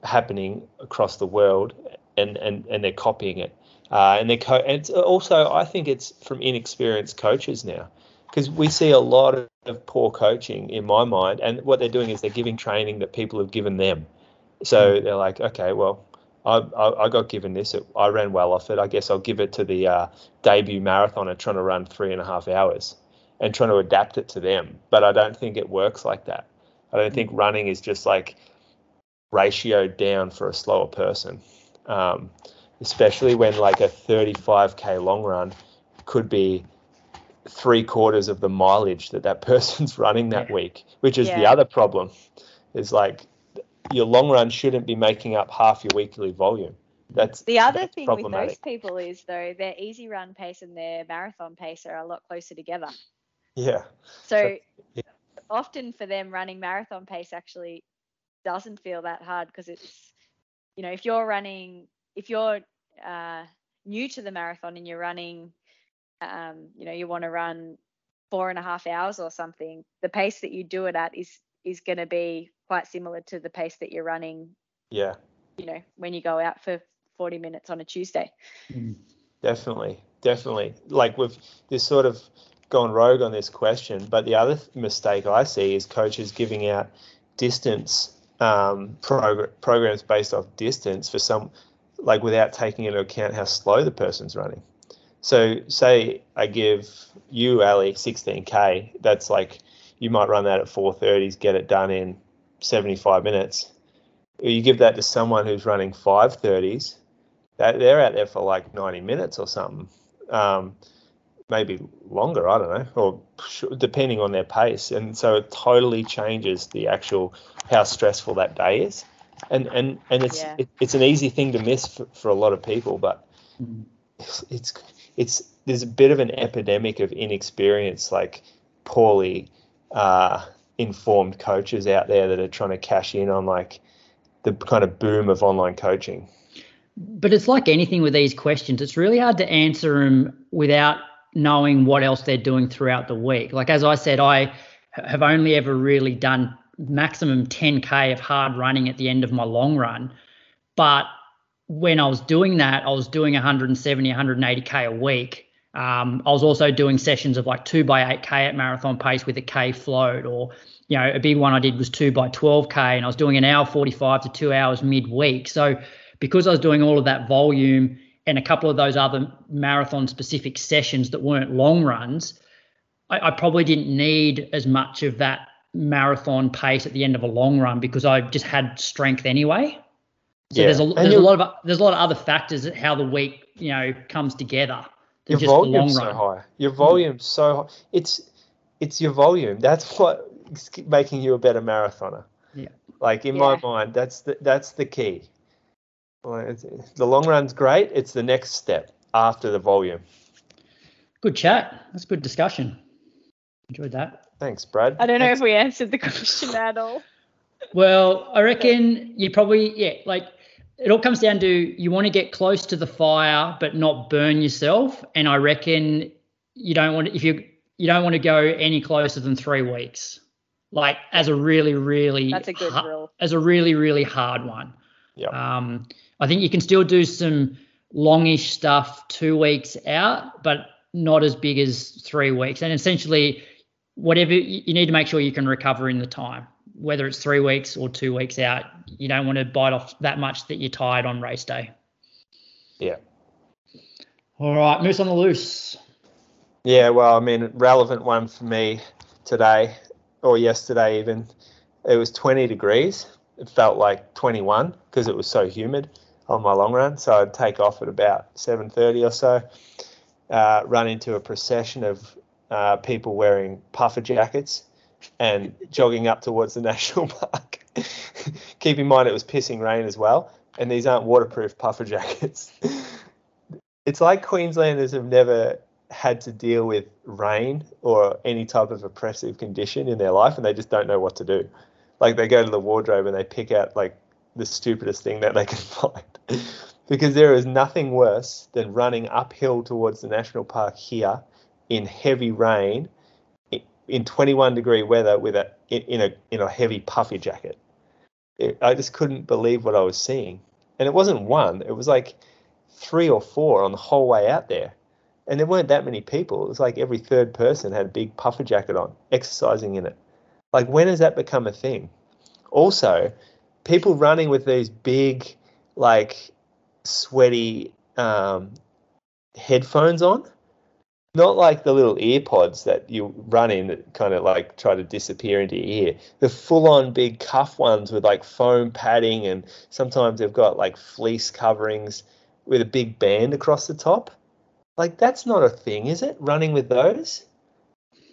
B: happening across the world and and and they're copying it uh, and they co- and also I think it's from inexperienced coaches now because we see a lot of, poor coaching in my mind and what they're doing is they're giving training that people have given them so mm. they're like okay well I, I, I got given this. I ran well off it. I guess I'll give it to the uh, debut marathoner trying to run three and a half hours and trying to adapt it to them. But I don't think it works like that. I don't think running is just like ratioed down for a slower person, um, especially when like a 35k long run could be three quarters of the mileage that that person's running that week, which is the other problem. Is like your long run shouldn't be making up half your weekly volume. That's
C: The other
B: that's
C: thing with those people is though their easy run pace and their marathon pace are a lot closer together.
B: Yeah,
C: So
B: yeah.
C: Often for them running marathon pace actually doesn't feel that hard because it's you know if you're running if you're uh, new to the marathon and you're running um, you know you want to run four and a half hours or something the pace that you do it at is is going to be quite similar to the pace that you're running
B: yeah,
C: you know when you go out for 40 minutes on a tuesday.
B: Definitely, definitely. Like we've this sort of gone rogue on this question, but the other th- mistake I see is coaches giving out distance um, progr- programs based off distance for some, like without taking into account how slow the person's running. So, say I give you, Ellie, 16k. That's like you might run that at 4:30s, get it done in 75 minutes. You give that to someone who's running 5:30s. That they're out there for like 90 minutes or something. Um, maybe longer. I don't know, or depending on their pace. And so it totally changes the actual how stressful that day is. And and and it's
C: Yeah.
B: it, it's an easy thing to miss for, for a lot of people, but it's, it's it's there's a bit of an epidemic of inexperience, like poorly uh, informed coaches out there that are trying to cash in on like the kind of boom of online coaching.
A: But it's like anything with these questions. It's really hard to answer them without knowing what else they're doing throughout the week. Like as I said, I have only ever really done maximum 10k of hard running at the end of my long run. But when I was doing that, I was doing 170, 180k a week. Um, I was also doing sessions of like two by 8k at marathon pace with a k float, or you know, a big one I did was two by 12k, and I was doing an hour 45 to two hours midweek. So because I was doing all of that volume and a couple of those other marathon specific sessions that weren't long runs, I, I probably didn't need as much of that marathon pace at the end of a long run because I just had strength anyway. So
B: Yeah.
A: there's a there's a lot of there's a lot of other factors at how the week you know comes together than
B: your
A: just the long
B: volume's so high. Your volume's so high. It's it's your volume. That's what's making you a better marathoner.
A: Yeah.
B: Like in my mind, that's the that's the key. Well, it's, the long run's great. It's the next step after the volume.
A: Good chat. That's good discussion. Enjoyed that.
B: Thanks, Brad.
C: i don't know if we answered the question at all
A: Well, I reckon you probably yeah, like it all comes down to you want to get close to the fire but not burn yourself, and I reckon you don't want if you you don't want to go any closer than three weeks, like as a really really
C: that's a good
A: ha-
C: rule
A: as a really really hard one.
B: Yep.
A: Um, I think you can still do some longish stuff two weeks out, but not as big as three weeks. And essentially, whatever you need to make sure you can recover in the time, whether it's three weeks or two weeks out. You don't want to bite off that much that you're tired on race day.
B: Yeah.
A: All right, moose on the loose.
B: Yeah, well, I mean, relevant one for me today or yesterday even. It was 20 degrees. It felt like 21 because it was so humid on my long run. So I'd take off at about 7:30 or so, uh, run into a procession of uh, people wearing puffer jackets and jogging up towards the national park. Keep in mind it was pissing rain as well, and these aren't waterproof puffer jackets. it's like Queenslanders have never had to deal with rain or any type of oppressive condition in their life and they just don't know what to do. Like they go to the wardrobe and they pick out like the stupidest thing that they can find. Because there is nothing worse than running uphill towards the national park here in heavy rain in 21 degree weather with a in, a in a heavy puffy jacket. It, I just couldn't believe what I was seeing. And it wasn't one, it was like three or four on the whole way out there and there weren't that many people. It was like every third person had a big puffer jacket on, exercising in it. Like, when has that become a thing? Also, people running with these big, like sweaty um, headphones on. Not like the little ear pods that you run in that kind of like try to disappear into your ear. The full on big cuff ones with like foam padding and sometimes they've got like fleece coverings with a big band across the top. Like that's not a thing, is it? Running with those?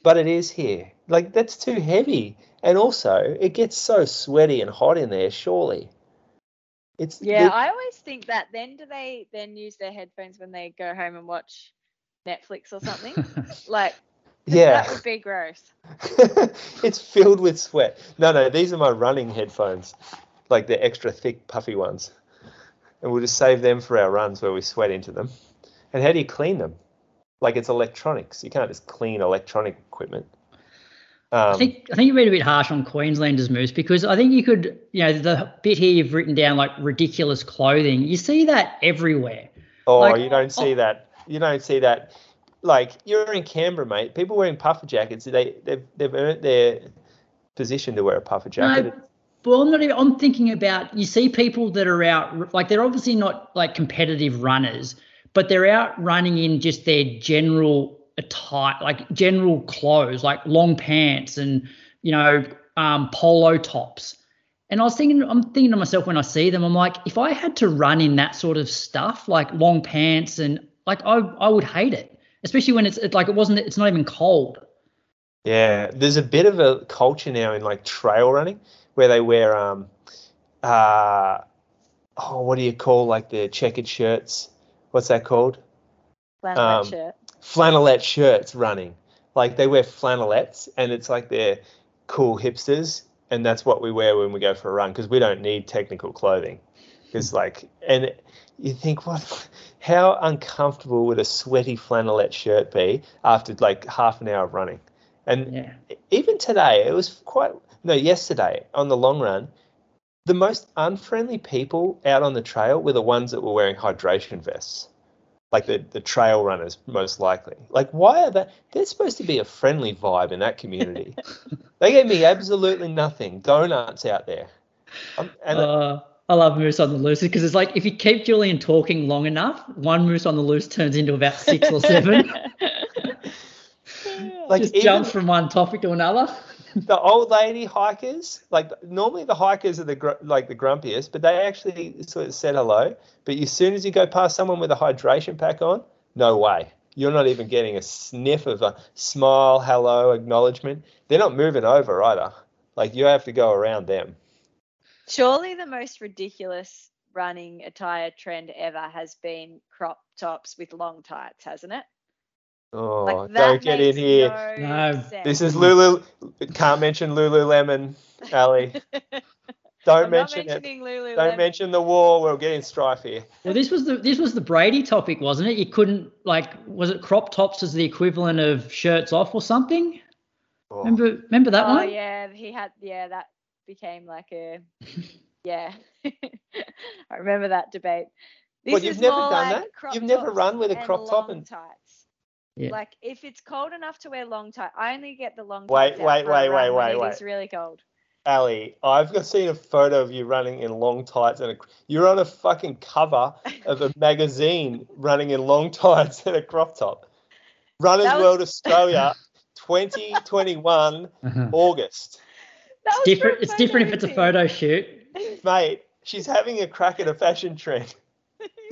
B: But it is here. Like that's too heavy. And also it gets so sweaty and hot in there, surely. It's
C: Yeah, I always think that. Then do they then use their headphones when they go home and watch Netflix or something? like
B: yeah.
C: that would be gross.
B: it's filled with sweat. No, no, these are my running headphones, like the extra thick, puffy ones. And we'll just save them for our runs where we sweat into them. And how do you clean them? Like it's electronics. You can't just clean electronic equipment. Um,
A: I think I think you've been a bit harsh on Queenslanders, Moose, because I think you could, you know, the bit here you've written down like ridiculous clothing. You see that everywhere.
B: oh,
A: like-
B: you don't see
A: oh.
B: that. You don't see that. Like you're in Canberra, mate. People wearing puffer jackets. They they've, they've earned their position to wear a puffer jacket.
A: No, well, I'm not even. I'm thinking about. You see people that are out, like they're obviously not like competitive runners, but they're out running in just their general attire, like general clothes, like long pants and you know um, polo tops. And I was thinking, I'm thinking to myself when I see them, I'm like, if I had to run in that sort of stuff, like long pants and like I, I would hate it, especially when it's, it's like it wasn't, it's not even cold.
B: Yeah, there's a bit of a culture now in like trail running where they wear um uh oh what do you call like the checkered shirts? What's that called?
C: Flannel
B: Um,
C: shirt.
B: Flannelette shirts running. Like they wear flannelettes and it's like they're cool hipsters and that's what we wear when we go for a run because we don't need technical clothing. It's like and you think what how uncomfortable would a sweaty flannelette shirt be after like half an hour of running? And
A: Yeah.
B: even today, it was quite no, yesterday on the long run, the most unfriendly people out on the trail were the ones that were wearing hydration vests. Like the, the trail runners, most likely. Like, why are they? They're supposed to be a friendly vibe in that community. they gave me absolutely nothing. Donuts out there. Um, and
A: Uh, I love Moose on the Loose because it's like if you keep Julian talking long enough, one Moose on the Loose turns into about six or seven.
B: like
A: Just
B: even
A: jumps from one topic to another.
B: the old lady hikers, like normally the hikers are the gr- like the grumpiest, but they actually sort of said hello. But as soon as you go past someone with a hydration pack on, no way. You're not even getting a sniff of a smile, hello, acknowledgement. They're not moving over either. Like you have to go around them.
C: Surely the most ridiculous running attire trend ever has been crop tops with long tights, hasn't it?
B: Oh,
C: Like
B: don't get in here.
C: No,
A: No.
B: This is Lulu. Can't mention Lululemon, Ellie. Don't
C: I'm
B: mention
C: not
B: it.
C: Lululemon.
B: Don't mention the war. We're getting strife here.
A: Well, this was the this was the Brady topic, wasn't it? You couldn't like was it crop tops as the equivalent of shirts off or something?
B: Oh.
A: Remember remember that
C: oh
A: one?
C: yeah, he had yeah that became like a yeah. I remember that debate. This
B: What, you've
C: is
B: never done
C: like
B: that? You've never run with a crop top and-
C: tights.
A: Yeah.
C: Like if it's cold enough to wear long tights, I only get the long
B: Wait,
C: tights out
B: wait,
C: for
B: wait, wait, wait,
C: It is
B: wait.
C: really cold.
B: Ellie, I've seen a photo of you running in long tights and a, you're on a fucking cover of a magazine running in long tights and a crop top. Runners
C: was-
B: World Australia 2021
A: Uh-huh.
B: August.
C: That was for
A: Different. It's different if it's a
C: photo
A: photo shoot.
C: shoot.
B: Mate, she's having a crack at a fashion trend.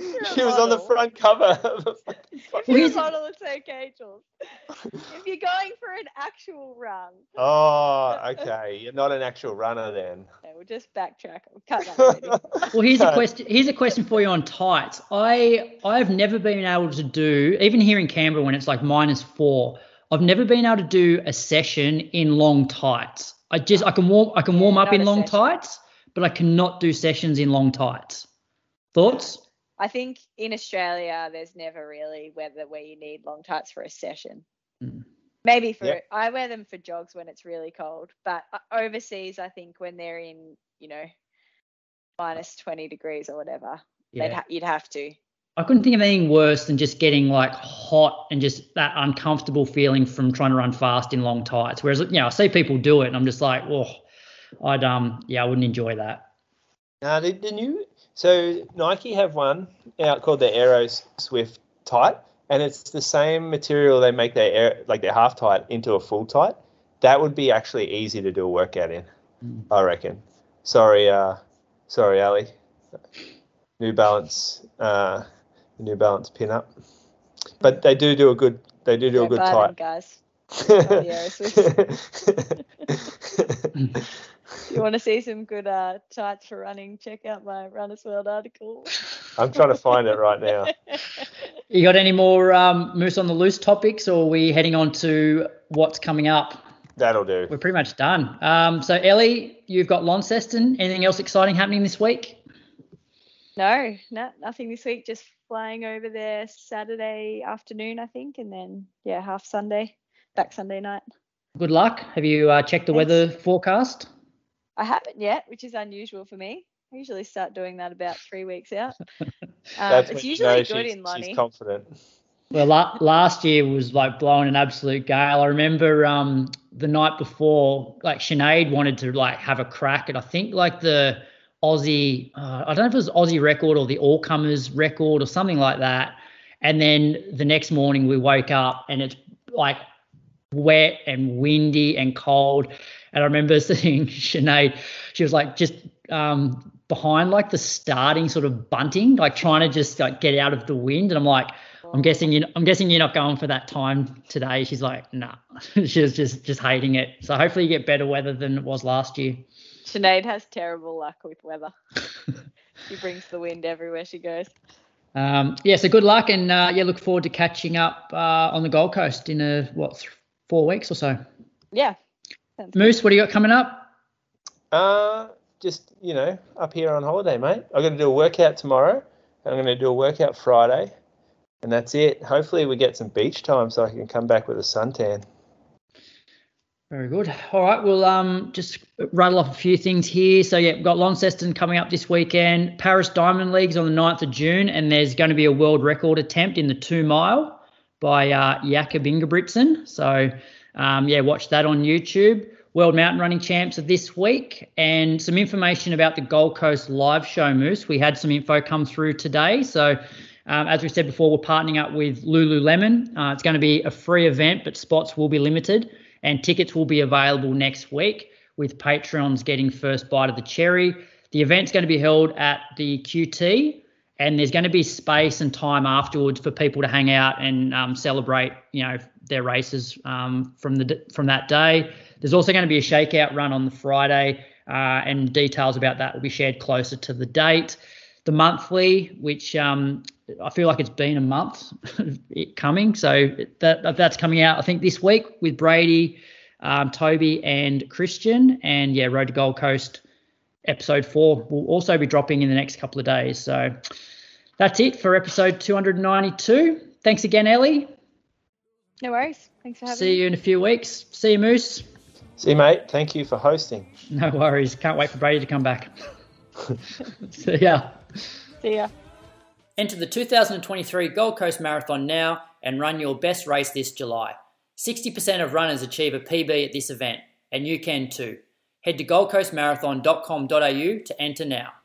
C: You're a
B: She was on the front cover of a
C: If you're a
A: here's-
C: model, it's okay, Jules. if you're going for an actual run,
B: Oh, okay. You're not an actual runner then.
C: okay, we'll just backtrack. We'll cut that.
A: Well, here's a question. Here's a question for you on tights. I I've never been able to do even here in Canberra when it's like minus four. I've never been able to do a session in long tights. I just I can warm I can warm
C: Yeah,
A: up in long
C: session.
A: tights, but I cannot do sessions in long tights. Thoughts?
C: I think in Australia, there's never really weather where you need long tights for a session.
A: Mm.
C: Maybe for
B: Yep.
C: I wear them for jogs when it's really cold, but uh, overseas, I think when they're in, you know, minus 20 degrees or whatever, they'd
A: Yeah.
C: ha- you'd have to.
A: I couldn't think of anything worse than just getting like hot and just that uncomfortable feeling from trying to run fast in long tights. Whereas you know, I see people do it and I'm just like, oh, I'd um yeah, I wouldn't enjoy that.
B: Uh, the, the new so Nike have one out called the Aero Swift Tight, and it's the same material they make their air, like their half tight into a full tight. That would be actually easy to do a workout in, mm. I reckon. Sorry, uh, sorry, Ellie. New Balance, uh, New Balance pin up, but they do do a good. They do do
C: yeah,
B: a good tight,
C: guys. you want to see some good uh, tights for running, check out my Runners World article.
B: I'm trying to find it right now.
A: You got any more um, Moose on the Loose topics, or are we heading on to what's coming up?
B: That'll do.
A: We're pretty much done. Um, so, Ellie, you've got Launceston. Anything else exciting happening this week?
C: No, no, nothing this week. Just flying over there Saturday afternoon, I think, and then yeah, half Sunday, back Sunday night.
A: Good luck. Have you uh, checked the Thanks. weather forecast?
C: I haven't yet, which is unusual for me. I usually start doing that about three weeks out. Um, it's usually good in Lonnie.
B: She's confident.
A: Well, la- last year was like blowing an absolute gale. I remember um, the night before, like Sinead wanted to like have a crack at I think like the Aussie, uh, I don't know if it was Aussie record or the All Comers record or something like that. And then the next morning we woke up and it's like wet and windy and cold. And I remember seeing Sinead, she was like just um, behind like the starting sort of bunting, like trying to just like get out of the wind. And I'm like, I'm guessing you I'm guessing you're not going for that time today. She's like, nah. she was just just hating it. So hopefully you get better weather than it was last year.
C: Sinead has terrible luck with weather. she brings the wind everywhere she goes.
A: Um, yeah, so good luck, and uh, yeah, look forward to catching up uh, on the Gold Coast in a what four weeks or so.
C: Yeah,
A: Moose, what do you got coming up?
B: Uh, just you know, up here on holiday, mate. I'm going to do a workout tomorrow. And I'm going to do a workout Friday, and that's it. Hopefully, we get some beach time so I can come back with a suntan.
A: Very good. All right, we'll um just rattle off a few things here. So yeah, we've got Launceston coming up this weekend. Paris Diamond Leagues on the 9th of June, and there's going to be a world record attempt in the two mile by uh, Jakob Ingebrigtsen. So um, yeah, watch that on YouTube. World Mountain Running Champs of this week, and some information about the Gold Coast live show, Moose. We had some info come through today. So, um, as we said before, we're partnering up with Lululemon. Uh, it's going to be a free event, but spots will be limited, and tickets will be available next week, with Patreons getting first bite of the cherry. The event's going to be held at the QT, and there's going to be space and time afterwards for people to hang out and um, celebrate, you know, their races um, from the from that day. There's also going to be a shakeout run on the Friday, uh, and details about that will be shared closer to the date. The monthly, which um, I feel like it's been a month coming, so that that's coming out I think this week with Brady, um, Toby, and Christian, and yeah, Road to Gold Coast episode four will also be dropping in the next couple of days. So that's it for episode 292. Thanks again, Ellie.
C: No worries. Thanks for having
A: See me. See you in a few weeks. See you, Moose.
B: See you, mate. Thank you for hosting.
A: No worries. Can't wait for Brady to come back. See ya.
C: See ya.
A: Enter the 2023 Gold Coast Marathon now and run your best race this July. 60% of runners achieve a PB at this event, and you can too. Head to goldcoastmarathon.com.au to enter now.